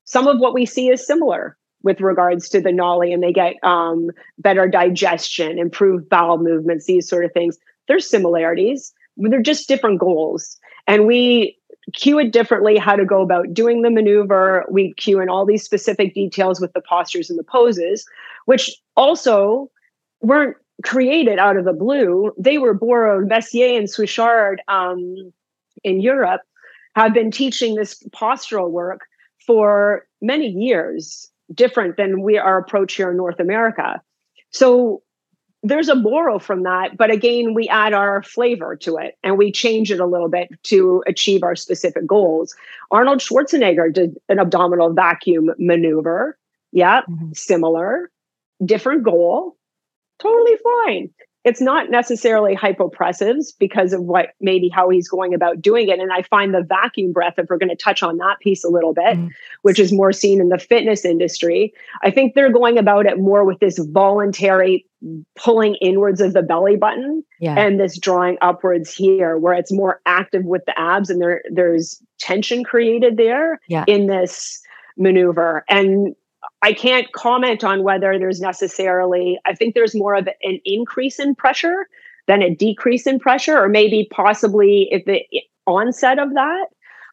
Some of what we see is similar with regards to the nauli, and they get um, better digestion, improved bowel movements, these sort of things. There's similarities, they're just different goals. And we cue it differently how to go about doing the maneuver. We cue in all these specific details with the postures and the poses, which also weren't created out of the blue. They were borrowed. Mézières and Souchard um, in Europe have been teaching this postural work for many years, different than we our approach here in North America. So there's a borrow from that, but again, we add our flavor to it and we change it a little bit to achieve our specific goals. Arnold Schwarzenegger did an abdominal vacuum maneuver. Yeah, Mhm. similar, different goal, totally fine. It's not necessarily hypopressives because of what maybe how he's going about doing it. And I find the vacuum breath, if we're going to touch on that piece a little bit, Mm. which is more seen in the fitness industry, I think they're going about it more with this voluntary pulling inwards of the belly button Yeah. and this drawing upwards here, where it's more active with the abs and there there's tension created there Yeah. in this maneuver. And I can't comment on whether there's necessarily, I think there's more of an increase in pressure than a decrease in pressure, or maybe possibly if the onset of that.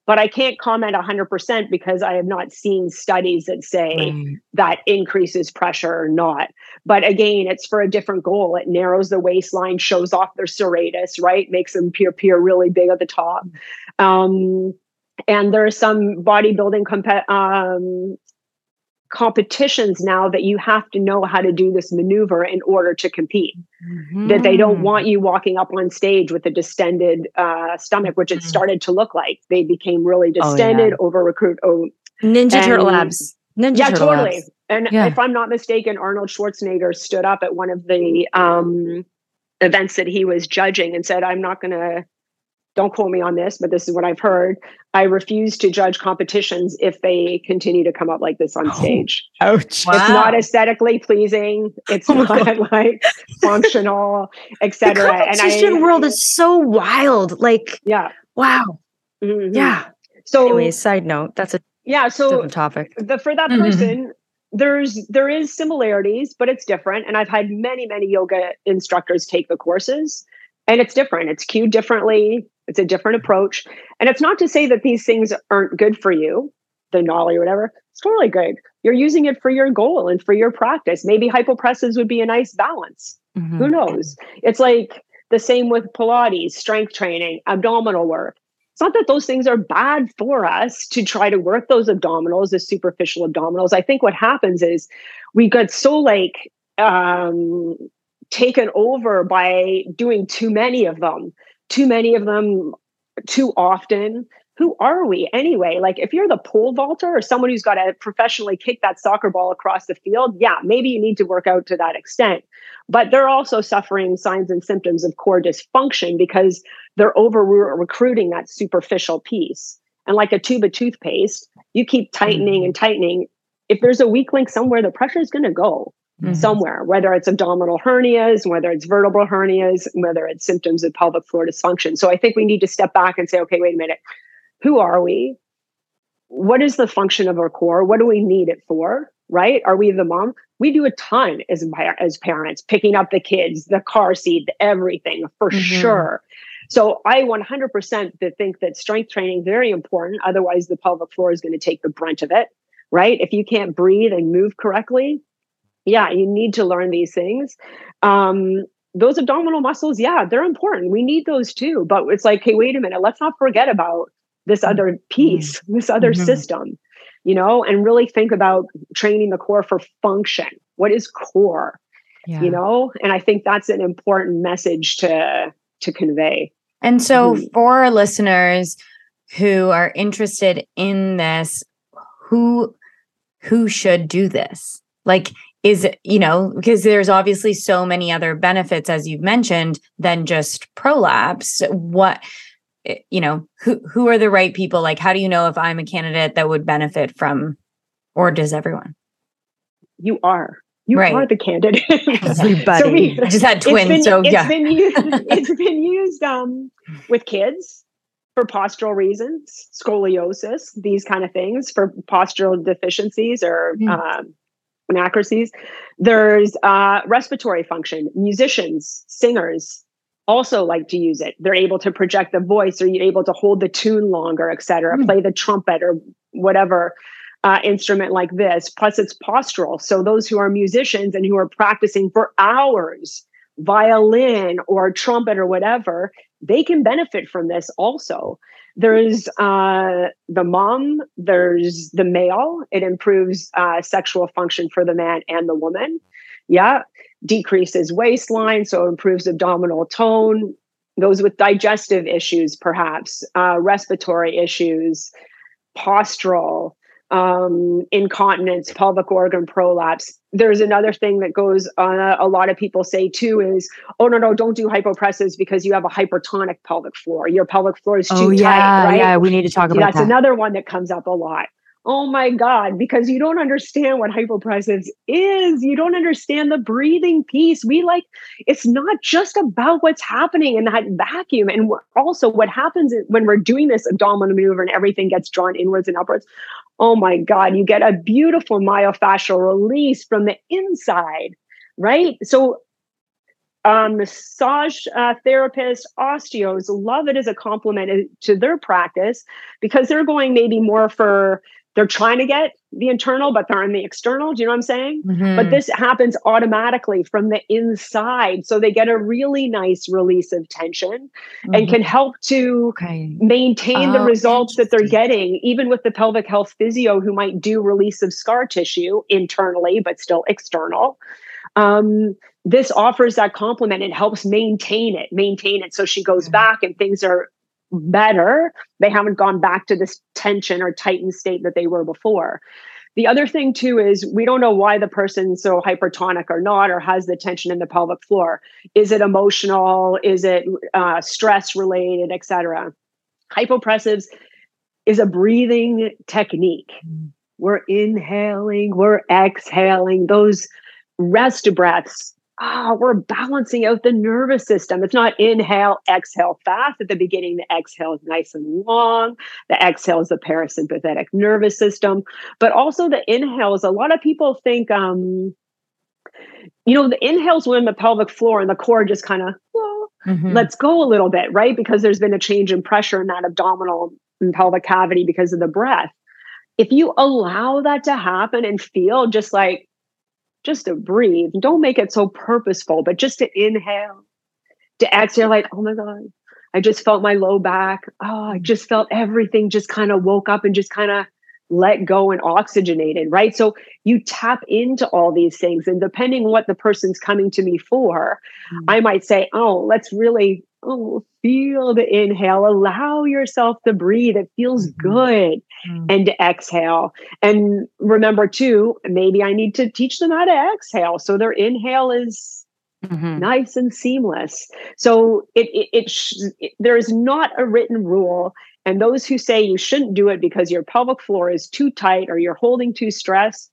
But I can't comment 100% because I have not seen studies that say Right. that increases pressure or not. But again, it's for a different goal. It narrows the waistline, shows off their serratus, right? Makes them appear, appear really big at the top. Um, and there are some bodybuilding comp- um, competitions now that you have to know how to do this maneuver in order to compete. That they don't Mm. want you walking up on stage with a distended uh, stomach, which it Mhm. started to look like. They became really Oh, yeah. distended, over recruit. Oh, Ninja Turtle and- abs. Ninja yeah, Turtle totally. abs. And Yeah. if I'm not mistaken, Arnold Schwarzenegger stood up at one of the um, events that he was judging and said, I'm not going to, don't quote me on this, but this is what I've heard. I refuse to judge competitions if they continue to come up like this on Oh, stage. Ouch. Wow. It's not aesthetically pleasing. It's Oh not like functional, etc. The etc. competition world is so wild. Like, yeah. wow. mhm. Yeah. So Anyways, side note, that's a yeah. So different topic. the for that Mhm. person there's there is similarities but it's different and i've had many many yoga instructors take the courses and it's different it's cued differently it's a different approach and it's not to say that these things aren't good for you the nauli or whatever it's totally good you're using it for your goal and for your practice maybe hypopressives would be a nice balance Mhm. who knows it's like The same with Pilates, strength training, abdominal work. It's not that those things are bad for us to try to work those abdominals, the superficial abdominals. I think what happens is we get so like um, taken over by doing too many of them, too many of them too often who are we anyway? Like, if you're the pole vaulter or someone who's got to professionally kick that soccer ball across the field, yeah, maybe you need to work out to that extent. But they're also suffering signs and symptoms of core dysfunction because they're over recruiting that superficial piece. And like a tube of toothpaste, you keep tightening and mm-hmm. tightening. If there's a weak link somewhere, the pressure is going to go. Mm-hmm. somewhere, whether it's abdominal hernias, whether it's vertebral hernias, whether it's symptoms of pelvic floor dysfunction. So I think we need to step back and say, okay, wait a minute who are we? What is the function of our core? What do we need it for? Right? Are we the mom? We do a ton as as parents, picking up the kids, the car seat, everything for mm-hmm. sure. So I 100% think that strength training very important. Otherwise, the pelvic floor is going to take the brunt of it. Right? If you can't breathe and move correctly, yeah, you need to learn these things. Um, those abdominal muscles, yeah, they're important. We need those too. But it's like, hey, wait a minute, let's not forget about this mm-hmm. other piece, mm-hmm. this other mm-hmm. system, you know, and really think about training the core for function. What is core? Yeah. You know, and I think that's an important message to to convey. And so mm-hmm. for listeners who are interested in this, who who should do this? Like is you know, because there's obviously so many other benefits as you've mentioned than just prolapse. What Eh, you know who who are the right people? Like how do you know if i'm a candidate that would benefit from or does everyone? You are. You right. are the candidate. Everybody. So we, I just had twins been, so yeah. it's been used, it's been used um, with kids for postural reasons scoliosis these kind of things for postural deficiencies or mm. um, inaccuracies there's uh, respiratory function musicians singers also like to use it. They're able to project the voice, or you're able to hold the tune longer, et cetera, mm. play the trumpet or whatever uh, instrument like this. Plus, it's postural. So those who are musicians and who are practicing for hours, violin or trumpet or whatever, they can benefit from this also. There's uh, the mom, there's the male. It improves uh, sexual function for the man and the woman. Yeah decreases waistline, so improves abdominal tone. Those with digestive issues, perhaps, uh, respiratory issues, postural, um, incontinence, pelvic organ prolapse. There's another thing that goes on. A, a, lot of people say too is, oh no no, don't do hypopressives because you have a hypertonic pelvic floor. Your pelvic floor is too oh, yeah, tight. Right? Yeah, we need to talk about that. That's that. another one that comes up a lot oh my God, because you don't understand what hypopressives is. You don't understand the breathing piece. We like, it's not just about what's happening in that vacuum. And also, what happens when we're doing this abdominal maneuver and everything gets drawn inwards and upwards. Oh my God, you get a beautiful myofascial release from the inside, right? So, um, massage uh, therapists, osteos love it as a complement to their practice because they're going maybe more for they're trying to get the internal, but they're in the external. Do you know what I'm saying? Mm-hmm. But this happens automatically from the inside. So they get a really nice release of tension mm-hmm. and can help to okay. maintain oh, the results that they're getting, even with the pelvic health physio who might do release of scar tissue internally, but still external. Um, this offers that complement and helps maintain it, maintain it. So she goes back and things are better. They haven't gone back to this tension or tightened state that they were before. The other thing too is we don't know why the person's so hypertonic or not, or has the tension in the pelvic floor. Is it emotional? Is it uh, stress related, etc. Hypopressives is a breathing technique. We're inhaling, we're exhaling. Those rest breaths ah, oh, we're balancing out the nervous system. It's not inhale, exhale fast at the beginning. The exhale is nice and long. The exhale is the parasympathetic nervous system. But also the inhales, a lot of people think, um, you know, the inhales when the pelvic floor and the core just kind of, well, mm-hmm. let's go a little bit, right? Because there's been a change in pressure in that abdominal and pelvic cavity because of the breath. If you allow that to happen and feel just like just to breathe. Don't make it so purposeful, but just to inhale, To exhale, like, oh my God, I just felt my low back. Oh, I just felt everything just kind of woke up and just kind of let go and oxygenated, right? So you tap into all these things. And depending what the person's coming to me for, mm-hmm. I might say, oh, let's really oh, feel the inhale. Allow yourself to breathe. It feels mm-hmm. good. Mm-hmm. And to exhale. And remember, too, maybe I need to teach them how to exhale. So their inhale is Mm-hmm. nice and seamless. So it it, it, sh- it, there is not a written rule, and those who say you shouldn't do it because your pelvic floor is too tight or you're holding too stress,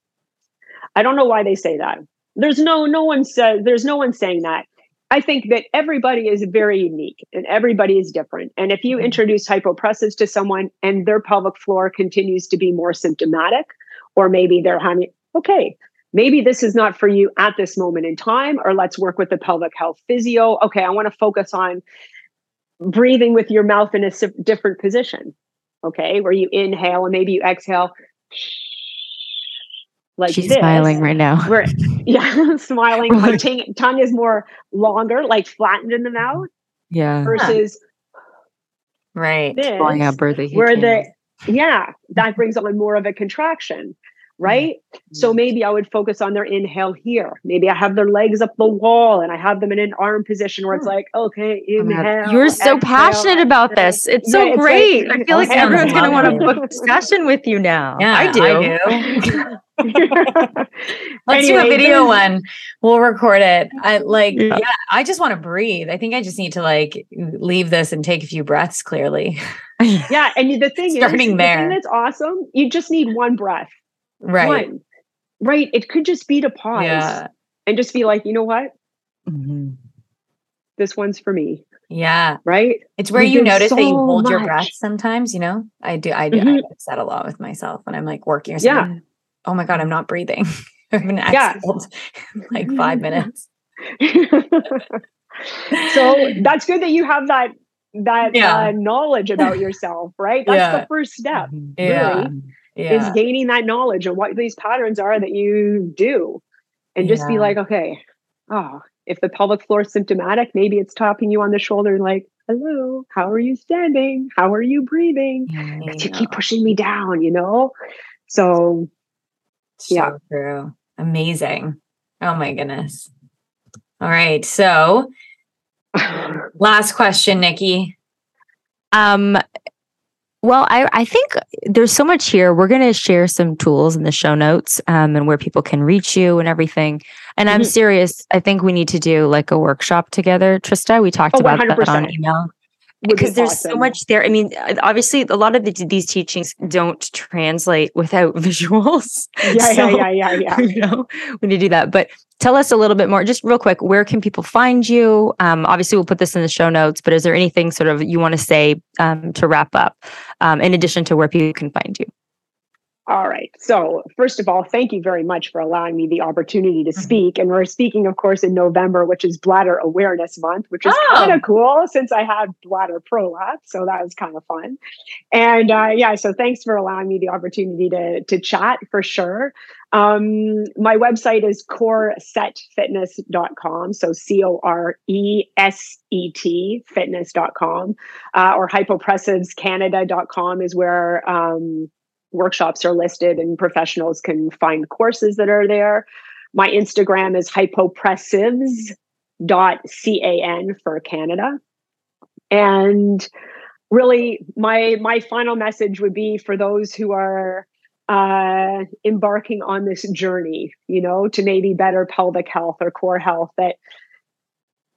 I don't know why they say that. There's no no one says there's no one saying that. I think that everybody is very unique and everybody is different. And if you mm-hmm. introduce hypopressives to someone and their pelvic floor continues to be more symptomatic, or maybe they're having okay, maybe this is not for you at this moment in time, or let's work with the pelvic health physio. Okay, I want to focus on breathing with your mouth in a different position. Okay, where you inhale and maybe you exhale. Like she's this, smiling right now. Where, yeah, smiling. My tongue, tongue is more longer, like flattened in the mouth. Yeah. Versus right, this, out where the yeah that brings on more of a contraction right? Mm-hmm. So maybe I would focus on their inhale here. Maybe I have their legs up the wall and I have them in an arm position where it's like, okay, inhale. You're so exhale, passionate about this. It's so yeah, great. Like, I feel like everyone's going to want to book a discussion with you now. Yeah, I do. I do. Let's do a video one. We'll record it. I like, yeah. yeah, I just want to breathe. I think I just need to like leave this and take a few breaths clearly. yeah. And the thing Starting is, there. the thing that's awesome, you just need one breath. Right. One. Right. It could just be to pause yeah. and just be like, you know what? Mm-hmm. This one's for me. Yeah. Right. It's where you notice so that you hold much. your breath sometimes, you know? I do, I do, mm-hmm. I notice that a lot with myself when I'm like working or something. Yeah. Oh my God, I'm not breathing. I've been exhaled yeah. like five minutes. so that's good that you have that that yeah. uh, knowledge about yourself, right? That's yeah. the first step. Yeah. Really yeah. is gaining that knowledge and what these patterns are that you do and just yeah. be like okay oh if the pelvic floor is symptomatic maybe it's tapping you on the shoulder like hello how are you standing how are you breathing yeah. you keep pushing me down you know so, so yeah true amazing oh my goodness all right so last question nikki um well, I, I think there's so much here. We're going to share some tools in the show notes um, and where people can reach you and everything. And mm-hmm. I'm serious. I think we need to do like a workshop together, Trista. We talked oh, about 100%. that on email because there's awesome. so much there. I mean, obviously, a lot of the, these teachings don't translate without visuals. Yeah, so, yeah, yeah, yeah, yeah. You know, need to do that. But tell us a little bit more, just real quick. Where can people find you? Um, obviously, we'll put this in the show notes. But is there anything sort of you want to say um, to wrap up, um, in addition to where people can find you? All right. So, first of all, thank you very much for allowing me the opportunity to mm-hmm. speak. And we're speaking, of course, in November, which is Bladder Awareness Month, which is oh. kind of cool since I had bladder prolapse. So, that was kind of fun. And uh, yeah, so thanks for allowing me the opportunity to, to chat for sure. Um, my website is coresetfitness.com. So, C O R E S E T fitness.com. Uh, or hypopressivescanada.com is where. Um, workshops are listed and professionals can find courses that are there. My Instagram is hypopressives.can for Canada. And really my my final message would be for those who are uh, embarking on this journey, you know, to maybe better pelvic health or core health that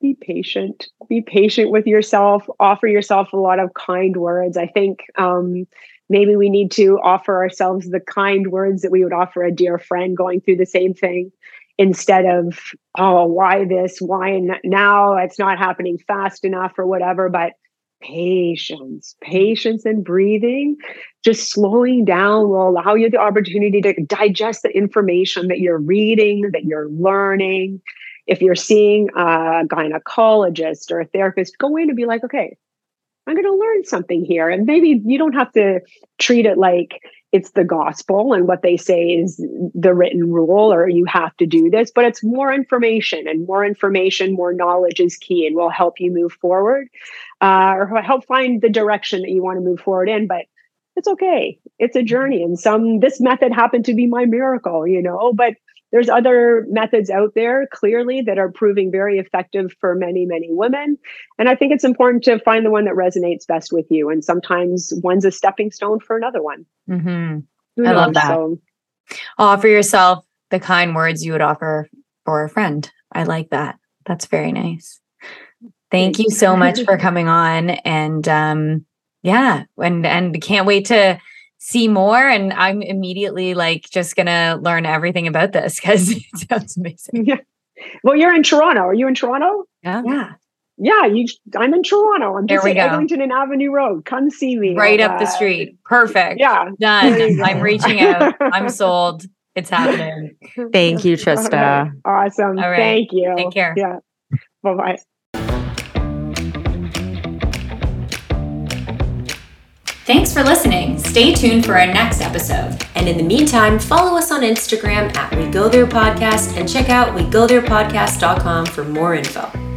be patient be patient with yourself offer yourself a lot of kind words i think um, maybe we need to offer ourselves the kind words that we would offer a dear friend going through the same thing instead of oh why this? Why now it's not happening fast enough or whatever but patience patience and breathing just slowing down will allow you the opportunity to digest the information that you're reading that you're learning. If you're seeing a gynecologist or a therapist go in and be like okay I'm going to learn something here. And maybe you don't have to treat it like it's the gospel and what they say is the written rule or you have to do this, but it's more information and more information, more knowledge is key and will help you move forward uh, or help find the direction that you want to move forward in. But it's okay. It's a journey. And some, this method happened to be my miracle, you know, but there's other methods out there clearly that are proving very effective for many, many women. And I think it's important to find the one that resonates best with you. And sometimes one's a stepping stone for another one. Mm-hmm. I love that. So, offer yourself the kind words you would offer for a friend. I like that. That's very nice. Thank you so much for coming on. And um, yeah, and and can't wait to see more and i'm immediately like just gonna learn everything about this because it sounds amazing. Yeah. Well you're in toronto. Are you in toronto? Yeah. Yeah. Yeah you i'm in toronto. I'm just at eglinton and avenue road. Come see me. Right up uh, the street. Perfect. yeah. Done. I'm reaching out. I'm sold. It's happening. Thank you trista. Awesome. All right. thank you. Take care. Yeah. Bye-bye Thanks for listening. Stay tuned for our next episode. And in the meantime, follow us on Instagram at We Go There Podcast and check out WeGoTherePodcast.com for more info.